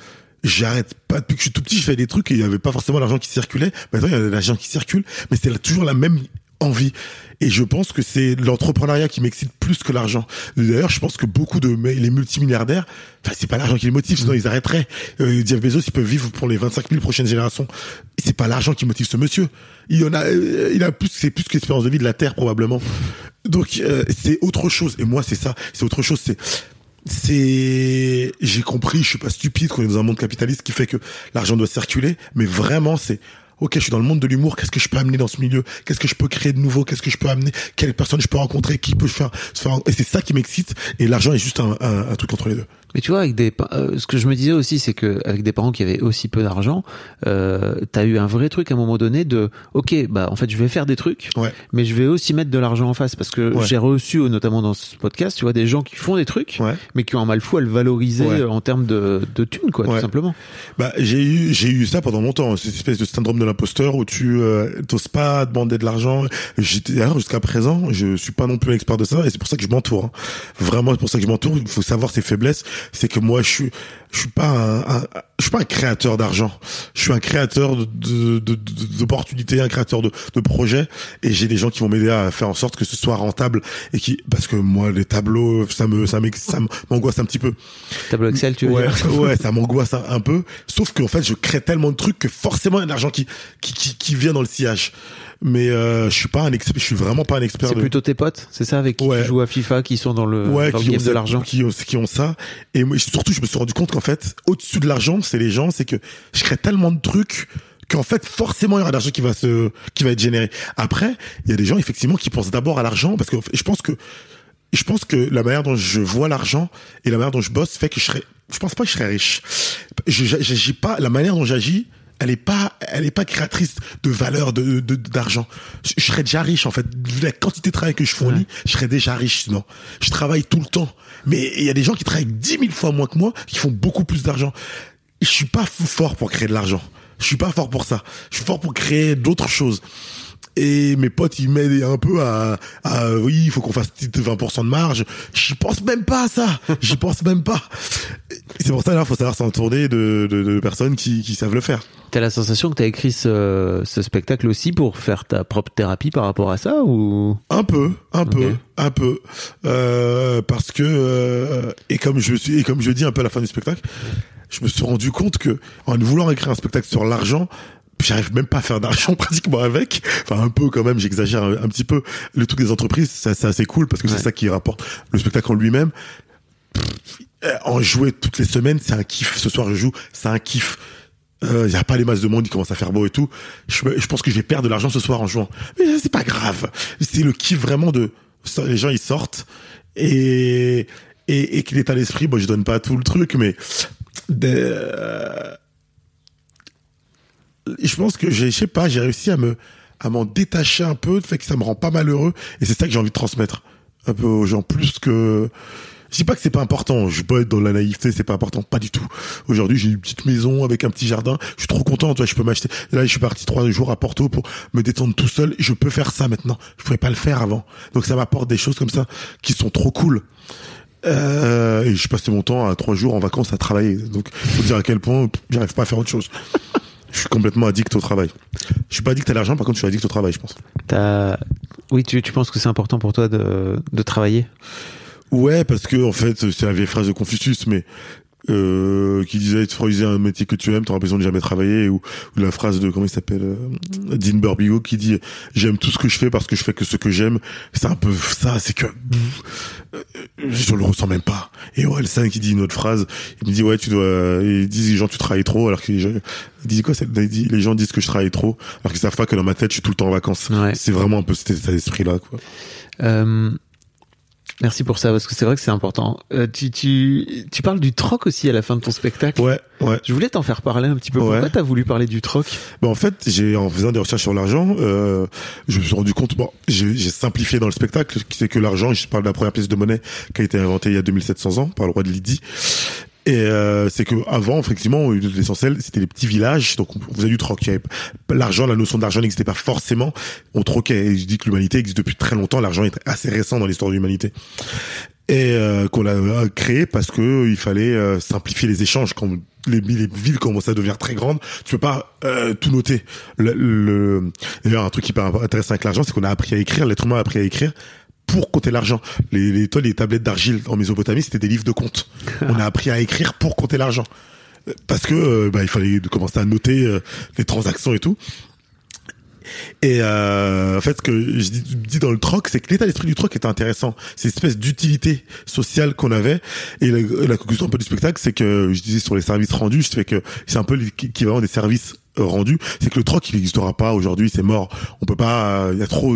A: j'arrête pas, depuis que je suis tout petit, je fais des trucs et il y avait pas forcément l'argent qui circulait. Maintenant, il y a de l'argent qui circule, mais c'est toujours la même envie. Et je pense que c'est l'entrepreneuriat qui m'excite plus que l'argent. D'ailleurs, je pense que beaucoup de les multimilliardaires, enfin, c'est pas l'argent qui les motive, sinon ils arrêteraient. Euh, Jeff Bezos, il peut vivre pour les 25 000 prochaines générations. C'est pas l'argent qui motive ce monsieur. Il en a, euh, il a plus, c'est plus que l'espérance de vie de la Terre probablement. Donc euh, c'est autre chose. Et moi, c'est ça. C'est autre chose. C'est c'est j'ai compris je suis pas stupide qu'on est dans un monde capitaliste qui fait que l'argent doit circuler mais vraiment c'est ok je suis dans le monde de l'humour qu'est-ce que je peux amener dans ce milieu? Qu'est-ce que je peux créer de nouveau? Qu'est-ce que je peux amener? Quelle personne je peux rencontrer? Qui peut faire, et c'est ça qui m'excite. Et l'argent est juste un, un truc entre les deux
C: Mais tu vois, avec des, euh, ce que je me disais aussi, c'est que avec des parents qui avaient aussi peu d'argent, euh, t'as eu un vrai truc à un moment donné de, ok, bah en fait, je vais faire des trucs,
A: ouais
C: mais je vais aussi mettre de l'argent en face parce que
A: Ouais.
C: j'ai reçu, euh, notamment dans ce podcast, tu vois, des gens qui font des trucs,
A: ouais
C: mais qui ont un mal fou à le valoriser euh, en termes de, de thunes, quoi, tout simplement.
A: Bah j'ai eu j'ai eu ça pendant longtemps cette espèce de syndrome de l'imposteur où tu euh, t'oses pas demander de l'argent. J'étais d'ailleurs jusqu'à présent je suis pas non plus un expert de ça et c'est pour ça que je m'entoure. hein. Vraiment c'est pour ça que je m'entoure. Il faut savoir ses faiblesses. C'est que moi je suis je suis pas un, un- je suis pas un créateur d'argent. Je suis un créateur de de- de- de- d'opportunités, un créateur de, de projets et j'ai des gens qui vont m'aider à faire en sorte que ce soit rentable et qui parce que moi les tableaux ça me ça m'angoisse un petit peu.
C: Tableau Excel, tu veux
A: ouais,
C: dire
A: ouais, ça m'angoisse un, un peu. Sauf qu'en fait, je crée tellement de trucs que forcément, il y a de l'argent qui, qui, qui, qui vient dans le sillage. Mais euh, je suis pas un expert, je suis vraiment pas un expert.
C: C'est
A: de...
C: plutôt tes potes, c'est ça, avec qui
A: Ouais.
C: tu joues à FIFA, qui sont dans le,
A: ouais,
C: dans le
A: qui ont
C: game de
A: cette-
C: l'argent.
A: qui ont, qui ont ça. Et moi, surtout, je me suis rendu compte qu'en fait, au-dessus de l'argent, c'est les gens, c'est que je crée tellement de trucs qu'en fait, forcément, il y aura de l'argent qui va se, qui va être généré. Après, il y a des gens, effectivement, qui pensent d'abord à l'argent parce que je pense que je pense que la manière dont je vois l'argent et la manière dont je bosse fait que je serais, je pense pas que je serais riche. Je, j'agis pas, la manière dont j'agis, elle est pas, elle est pas créatrice de valeur, de, de- d'argent. Je, je serais déjà riche, en fait. Vu la quantité de travail que je fournis, je serais déjà riche, sinon. Je travaille tout le temps. Mais il y a des gens qui travaillent dix mille fois moins que moi, qui font beaucoup plus d'argent. Je suis pas fou- fort pour créer de l'argent. Je suis pas fort pour ça. Je suis fort pour créer d'autres choses et mes potes ils m'aident un peu à, à oui il faut qu'on fasse petite 20% de marge. J'y pense même pas à ça. <laughs> J'y pense même pas. C'est pour ça là faut savoir s'entourer de, de, de personnes qui, qui savent le faire.
C: T'as la sensation que t'as écrit ce, ce spectacle aussi pour faire ta propre thérapie par rapport à ça ou?
A: Un peu un peu un peu. Euh, parce que euh, et comme je suis et comme je dis un peu à la fin du spectacle je me suis rendu compte que en voulant écrire un spectacle sur l'argent j'arrive même pas à faire d'argent <laughs> pratiquement avec enfin un peu quand même j'exagère un, un petit peu le truc des entreprises c'est assez cool parce que
C: Ouais.
A: c'est ça qui rapporte le spectacle en lui-même Euh, en jouer toutes les semaines c'est un kiff ce soir je joue c'est un kiff il y a pas les masses de monde, il commence à faire beau et tout. Je, pense que je vais perdre de l'argent ce soir en jouant. Mais c'est pas grave. C'est le kiff vraiment de les gens ils sortent et et, et que l'état d'esprit, moi je donne pas tout le truc, mais de- euh, je pense que j'ai, je sais pas, j'ai réussi à me à m'en détacher un peu, fait que ça me rend pas malheureux et c'est ça que j'ai envie de transmettre un peu aux gens plus que je dis pas que c'est pas important, je peux être dans la naïveté, c'est pas important, pas du tout. Aujourd'hui, j'ai une petite maison avec un petit jardin, je suis trop content, toi, je peux m'acheter. Là, je suis parti trois jours à Porto pour me détendre tout seul, je peux faire ça maintenant. Je pouvais pas le faire avant. Donc ça m'apporte des choses comme ça qui sont trop cool. Euh, et je passais mon temps à trois jours en vacances à travailler. Donc, faut dire à quel point j'arrive pas à faire autre chose. Je suis complètement addict au travail. Je suis pas addict à l'argent, par contre, je suis addict au travail, je pense.
C: t'as oui tu, tu penses que c'est important pour toi de, de travailler?
A: Ouais, parce que en fait, c'est la vieille phrase de Confucius, mais euh, qui disait tu feras un métier que tu aimes, t'auras besoin de jamais travailler, ou, ou la phrase de comment il s'appelle, euh, Dean Burbigo qui dit j'aime tout ce que je fais parce que je fais que ce que j'aime. C'est un peu ça, c'est que euh, je le ressens même pas. Et ouais, le 5 qui dit une autre phrase, il me dit ouais tu dois, il dit les gens tu travailles trop, alors que les gens, dit quoi, il dit, les gens disent que je travaille trop, alors qu'ils savent pas que dans ma tête je suis tout le temps en vacances.
C: Ouais.
A: C'est vraiment un peu cet état d'esprit là quoi.
C: Euh, Merci pour ça, parce que c'est vrai que c'est important. Euh, tu, tu, tu parles du troc aussi à la fin de ton spectacle.
A: Ouais, ouais.
C: Je voulais t'en faire parler un petit peu. Pourquoi
A: Ouais.
C: t'as voulu parler du troc?
A: Ben en fait, j'ai en faisant des recherches sur l'argent, euh, je me suis rendu compte. Bon, j'ai simplifié dans le spectacle, c'est que l'argent. Je parle de la première pièce de monnaie qui a été inventée il y a 2700 ans par le roi de Lydie. Et euh, c'est que avant, effectivement, l'essentiel, c'était les petits villages. Donc, on faisait du troc. L'argent, la notion d'argent n'existait pas forcément. On troquait. Et je dis que l'humanité existe depuis très longtemps. L'argent est assez récent dans l'histoire de l'humanité. et euh, qu'on a créé parce que il fallait euh, simplifier les échanges quand les, les villes commencent à devenir très grandes tu peux pas euh, tout noter le, le d'ailleurs un truc hyper intéressant avec l'argent c'est qu'on a appris à écrire l'être humain a appris à écrire pour compter l'argent. Les, les, toi, les tablettes d'argile en Mésopotamie, c'était des livres de comptes. On a appris à écrire pour compter l'argent. Parce que euh, bah, il fallait commencer à noter euh, les transactions et tout. Et euh, en fait, ce que je dis, dans le troc, c'est que l'état d'esprit du troc était intéressant. C'est une espèce d'utilité sociale qu'on avait. Et la, la, conclusion un peu du spectacle, c'est que je disais sur les services rendus, je fais que c'est un peu l'équivalent des services rendus. C'est que le troc, il n'existera pas aujourd'hui, c'est mort. On peut pas. Il y a trop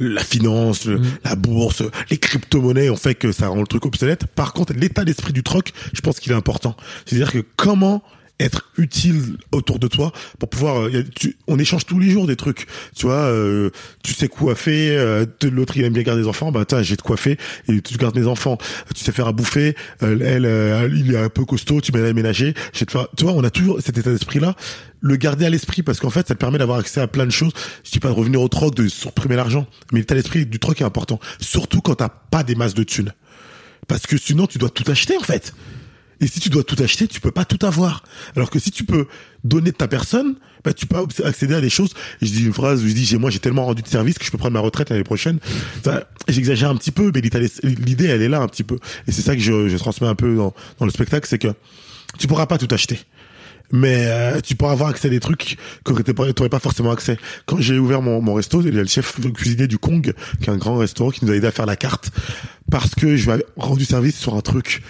A: la finance, mmh. la bourse, les crypto-monnaies ont fait que ça rend le truc obsolète. Par contre, l'état d'esprit du troc, je pense qu'il est important. C'est-à-dire que comment être utile autour de toi pour pouvoir euh, tu, on échange tous les jours des trucs. Tu vois euh, tu sais coiffer euh, l'autre il aime bien garder des enfants. Bah j'ai de coiffer et tu gardes mes enfants. Tu sais faire à bouffer. Elle euh, il est un peu costaud. Tu m'aides à ménager j'ai te faire tu vois on a toujours cet état d'esprit là le garder à l'esprit parce qu'en fait ça te permet d'avoir accès à plein de choses. Je dis pas de revenir au troc de supprimer l'argent mais l'état d'esprit du troc est important. Surtout quand t'as pas des masses de thunes. Parce que sinon tu dois tout acheter en fait et si tu dois tout acheter, tu peux pas tout avoir. Alors que si tu peux donner de ta personne, bah, tu peux accéder à des choses. je dis une phrase où je dis, j'ai, moi, j'ai tellement rendu de service que je peux prendre ma retraite l'année prochaine. J'exagère un petit peu, mais l'idée, elle est là un petit peu. Et c'est ça que je, je transmets un peu dans, dans le spectacle, c'est que tu pourras pas tout acheter mais euh, tu pourras avoir accès à des trucs que tu n'aurais pas forcément accès. Quand j'ai ouvert mon, mon resto, il y a le chef cuisinier du Kong, qui est un grand restaurant, qui nous a aidé à faire la carte, parce que je ai rendu service sur un truc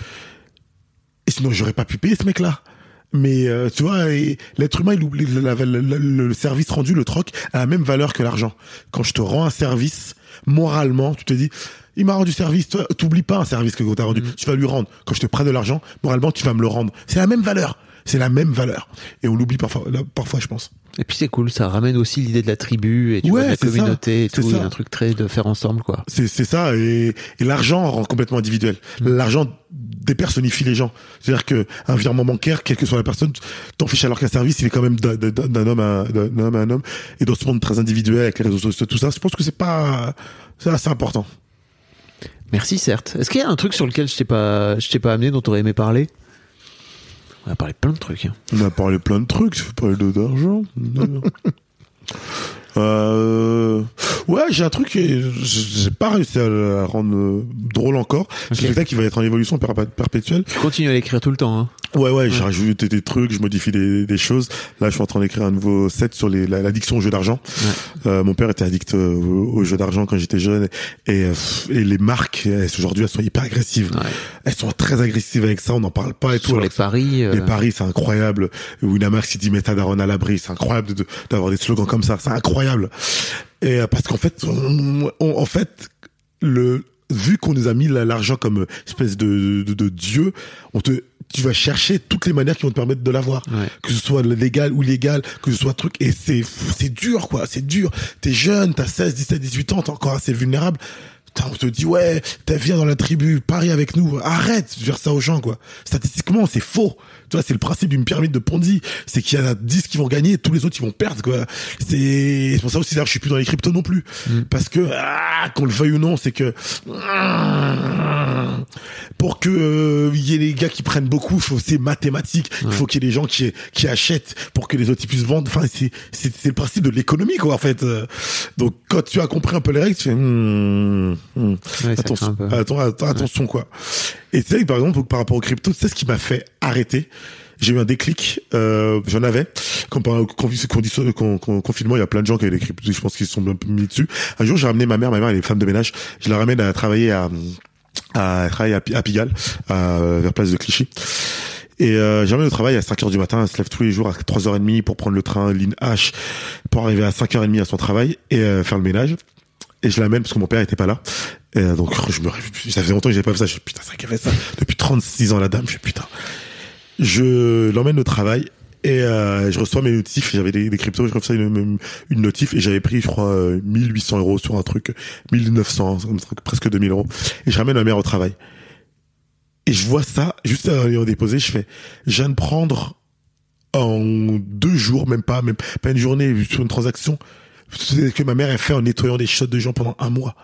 A: et sinon, j'aurais pas pu payer ce mec-là. Mais euh, tu vois, l'être humain, il oublie le, service rendu, le troc, a la même valeur que l'argent. Quand je te rends un service, moralement, tu te dis, il m'a rendu service. Tu t'oublies pas un service que tu as rendu. Mm. Tu vas lui rendre. Quand je te prends de l'argent, moralement, tu vas me le rendre. C'est la même valeur. C'est la même valeur. Et on l'oublie parfois, parfois, je pense.
C: Et puis c'est cool, ça ramène aussi l'idée de la tribu et tu vois, de la communauté et tout, un truc très de faire ensemble quoi.
A: C'est ça et, et l'argent rend complètement individuel. Mm. L'argent dépersonnifie les gens. C'est-à-dire que un virement bancaire, quelle que soit la personne, t'en fiches alors qu'un service, il est quand même d'un homme à d'un homme à un homme et dans ce monde très individuel avec les réseaux sociaux tout ça, je pense que c'est pas c'est assez important.
C: Merci certes. Est-ce qu'il y a un truc sur lequel je t'ai pas je t'ai pas amené dont tu aurais aimé parler? On a parlé plein de trucs. Hein.
A: On a parlé plein de trucs. Veux parler d'argent <laughs> Euh, ouais, j'ai un truc, j'ai pas réussi à le rendre euh, drôle encore. C'est ça qui va être en évolution perpétuelle.
C: Tu continues à l'écrire tout le temps, hein.
A: Ouais, ouais, j'ai rajouté des trucs, je modifie des, des, choses. Là, je suis en train d'écrire un nouveau set sur l'addiction au jeu d'argent. Euh, mon père était addict euh, au, jeu d'argent quand j'étais jeune et, et les marques, aujourd'hui, elles sont hyper agressives. Elles sont très agressives avec ça, on n'en parle pas et tout.
C: Sur les paris.
A: Les paris, c'est incroyable. Winamax, il dit Daron à l'abri, c'est incroyable d'avoir des slogans comme ça, c'est incroyable et euh, parce qu'en fait, en fait, le vu qu'on nous a mis l'argent comme espèce de, de, dieu, on te tu vas chercher toutes les manières qui vont te permettre de l'avoir, que ce soit légal ou illégal, que ce soit truc et c'est c'est dur quoi, c'est dur. T'es jeune, t'as 16, 17, 18 ans, t'es encore assez vulnérable on te dit ouais, viens dans la tribu, parie avec nous. Arrête de dire ça aux gens quoi. Statistiquement, c'est faux. Tu vois, c'est le principe d'une pyramide de Ponzi, c'est qu'il y en a 10 qui vont gagner, et tous les autres ils vont perdre quoi. C'est pour ça aussi là, je suis plus dans les cryptos non plus mm. parce que ah, qu'on le veuille ou non, c'est que pour que euh, y ait les gars qui prennent beaucoup, faut c'est mathématique. Il faut qu'il y ait des gens qui qui achètent pour que les autres puissent vendre. Enfin, c'est c'est le principe de l'économie quoi en fait. Donc quand tu as compris un peu les règles, tu fais hmm. attention, attention quoi. Et tu sais par exemple par rapport aux cryptos, tu sais ce qui m'a fait arrêter? J'ai eu un déclic, euh, j'en avais. Comme pendant le confinement, il y a plein de gens qui avaient des cryptos, je pense qu'ils se sont mis dessus. Un jour, j'ai ramené ma mère, ma mère elle est femme de ménage, je la ramène à travailler à, à travailler à, Pigalle, à, vers place de Clichy. Et euh, j'amène au travail à 5h du matin, elle se lève tous les jours à 3h30 pour prendre le train ligne H pour arriver à 5h30 à son travail et euh, faire le ménage. Et je l'amène parce que mon père était pas là. Et euh, donc je me ça faisait longtemps que j'avais pas fait ça. Je putain, ça fait ça depuis 36 ans la dame. Je putain. Je l'emmène au travail et euh, je reçois mes notifs, j'avais des, des cryptos, je reçois une, une notif et j'avais pris, je crois, 1800 euh, euros sur un truc, 1900, presque 2000 euros. Et je ramène ma mère au travail. Et je vois ça, juste à le déposer, je fais, je viens de prendre en deux jours, même pas, même pas une journée, sur une transaction, que ma mère a fait en nettoyant des shots de gens pendant un mois.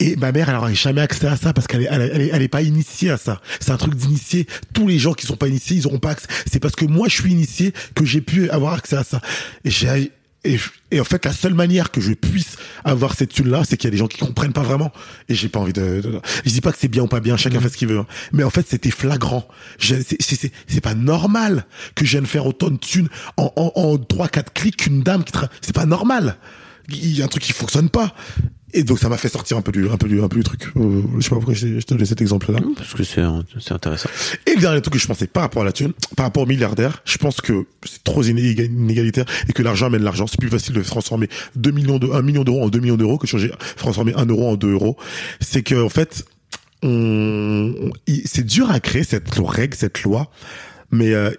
A: Et ma mère, elle n'aurait jamais accès à ça parce qu'elle est, elle, elle pas initiée à ça. C'est un truc d'initié. Tous les gens qui sont pas initiés, ils auront pas accès. C'est parce que moi, je suis initié que j'ai pu avoir accès à ça. Et j'ai, et, et en fait, la seule manière que je puisse avoir cette thune-là, c'est qu'il y a des gens qui comprennent pas vraiment. Et j'ai pas envie de, de- je dis pas que c'est bien ou pas bien, chacun fait ce qu'il veut. hein. Mais en fait, c'était flagrant. C'est pas normal que je vienne faire autant de thunes en, en, en 3-4 clics qu'une dame qui tra... C'est pas normal. Il y a un truc qui fonctionne pas. Et donc ça m'a fait sortir un peu du, un peu du, un peu du truc. Euh, je sais pas pourquoi je, je te donne cet exemple-là.
C: Parce que c'est c'est intéressant.
A: Et le dernier truc que je pensais par rapport à la thune, par rapport aux milliardaires, je pense que c'est trop inéga- inégalitaire et que l'argent amène l'argent. C'est plus facile de transformer 2 millions de, 1 million d'euros en 2 millions d'euros que de changer, transformer 1 euro en 2 euros. C'est que, en fait, on, c'est dur à créer cette règle, cette loi, mais, euh,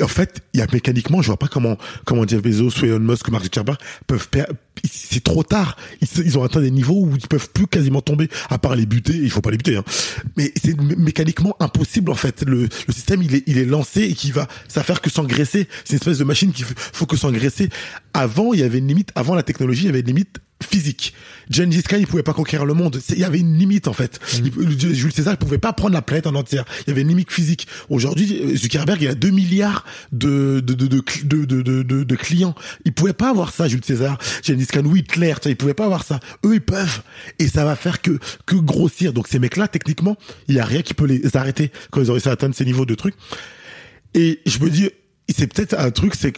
A: en fait, il y a mécaniquement, je vois pas comment comment Jeff Bezos Elon Musk Mark Zuckerberg peuvent c'est trop tard. Ils, ont atteint des niveaux où ils peuvent plus quasiment tomber, à part les buter. Il faut pas les buter, hein. Mais c'est mé- mécaniquement impossible en fait. Le, le système il est il est lancé et qui va ça faire que s'engraisser. C'est une espèce de machine qui faut que s'engraisser. Avant, il y avait une limite. Avant la technologie, il y avait une limite physique. Gengis Khan, il pouvait pas conquérir le monde. Il y avait une limite en fait. Il- le- Jules César, il pouvait pas prendre la planète en entière. Il y avait une limite physique. Aujourd'hui, Zuckerberg, il a 2 milliards de de de de, de, de, de, de- de clients. Il pouvait pas avoir ça, Jules César, Gengis Khan ou Hitler. Tu vois, il pouvait pas avoir ça. Eux, ils peuvent. Et ça va faire que que grossir. Donc ces mecs-là, techniquement, il y a rien qui peut les arrêter quand ils ont réussi à atteindre ces niveaux de trucs. Et je me dis, c'est peut-être un truc, c'est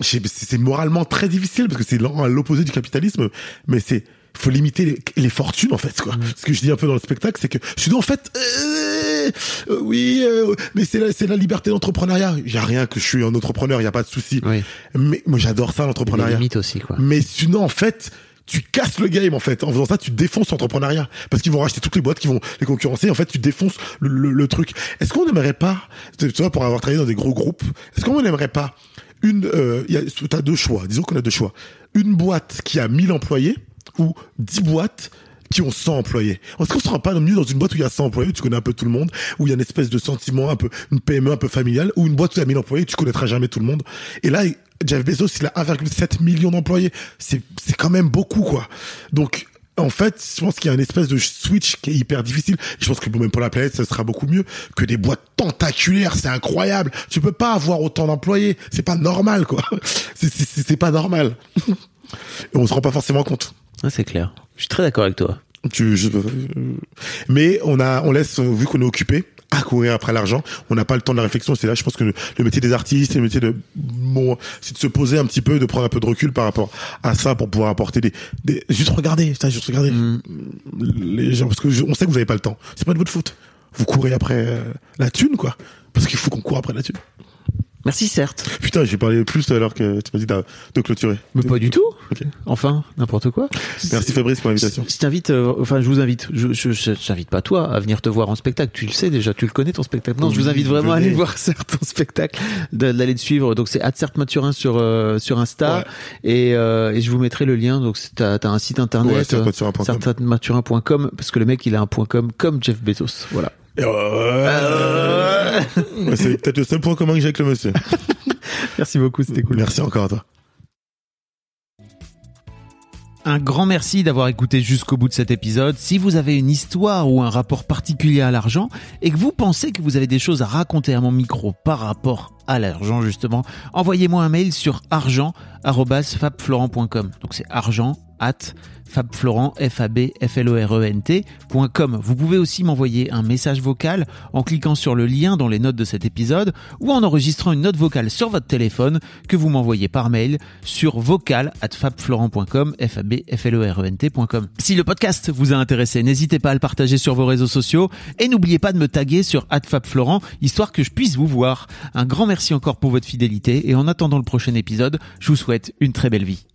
A: c'est moralement très difficile parce que c'est l'opposé du capitalisme, mais c'est faut limiter les, les fortunes en fait quoi. Ce que je dis un peu dans le spectacle, c'est que je suis en fait euh, euh, oui, euh, mais c'est la, c'est la liberté d'entrepreneuriat. A rien que je suis un entrepreneur, il y a pas de souci.
C: Oui.
A: Mais moi j'adore ça l'entrepreneuriat.
C: limites aussi, quoi.
A: Mais sinon, en fait, tu casses le game, en fait. En faisant ça, tu défonces l'entrepreneuriat. Parce qu'ils vont racheter toutes les boîtes qui vont les concurrencer. En fait, tu défonces le, le- le truc. Est-ce qu'on n'aimerait pas, tu vois, pour avoir travaillé dans des gros groupes, est-ce qu'on n'aimerait pas une, euh, y a, t'as deux choix. Disons qu'on a deux choix. Une boîte qui a 1000 employés ou 10 boîtes qui ont 100 employés. Est-ce qu'on se rend pas mieux dans une boîte où il y a 100 employés, où tu connais un peu tout le monde, où il y a une espèce de sentiment un peu, une PME un peu familiale, ou une boîte où il y a 1000 employés, tu connaîtras jamais tout le monde. Et là, Jeff Bezos, il a 1,7 million d'employés. C'est, c'est quand même beaucoup, quoi. Donc, en fait, je pense qu'il y a une espèce de switch qui est hyper difficile. Je pense que même pour la planète, ça sera beaucoup mieux que des boîtes tentaculaires. C'est incroyable. Tu peux pas avoir autant d'employés. C'est pas normal, quoi. <laughs> C'est, c'est, pas normal. <laughs> Et on se rend pas forcément compte.
C: Ah, c'est clair. Je suis très d'accord avec toi.
A: Tu, je- euh, mais on a, on laisse, vu qu'on est occupé à courir après l'argent, on n'a pas le temps de la réflexion. C'est là, je pense que le, le métier des artistes, le métier de, bon, c'est de se poser un petit peu, de prendre un peu de recul par rapport à ça pour pouvoir apporter des, des juste regarder, juste regarder les gens, parce que je- on sait que vous avez pas le temps. C'est pas de votre faute. Vous courez après euh, la thune, quoi. Parce qu'il faut qu'on court après la thune.
C: Merci, certes.
A: Putain, j'ai parlé plus alors que tu m'as dit de, clôturer.
C: Mais pas du tout. Enfin, n'importe quoi.
A: Merci Fabrice pour l'invitation.
C: Je t'invite, euh, enfin, je vous invite, je, je, je t'invite pas toi à venir te voir en spectacle. Tu le sais déjà, tu le connais ton spectacle. Non, je vous invite vraiment à aller voir <laughs> certains spectacles, de- d'aller le suivre. Donc c'est Mathurin sur euh, sur Insta
A: Ouais.
C: et, euh, et je vous mettrai le lien. Donc t'as as un site internet,
A: Ouais, certmathurin.com.
C: certainmathurin.com parce que le mec il a un point .com comme Jeff Bezos. Voilà.
A: C'est peut-être le seul point commun que j'ai avec le monsieur. <laughs>
C: Merci beaucoup, c'était cool.
A: Merci encore à toi.
C: Un grand merci d'avoir écouté jusqu'au bout de cet épisode. Si vous avez une histoire ou un rapport particulier à l'argent et que vous pensez que vous avez des choses à raconter à mon micro par rapport à l'argent justement, envoyez-moi un mail sur argent@fabflorent.com. Donc c'est argent at fabflorent f e. Vous pouvez aussi m'envoyer un message vocal en cliquant sur le lien dans les notes de cet épisode ou en enregistrant une note vocale sur votre téléphone que vous m'envoyez par mail sur vocal at fabflorent.com f a e. Si le podcast vous a intéressé, n'hésitez pas à le partager sur vos réseaux sociaux et n'oubliez pas de me taguer sur @fabflorent histoire que je puisse vous voir. Un grand merci encore pour votre fidélité et en attendant le prochain épisode, je vous souhaite une très belle vie.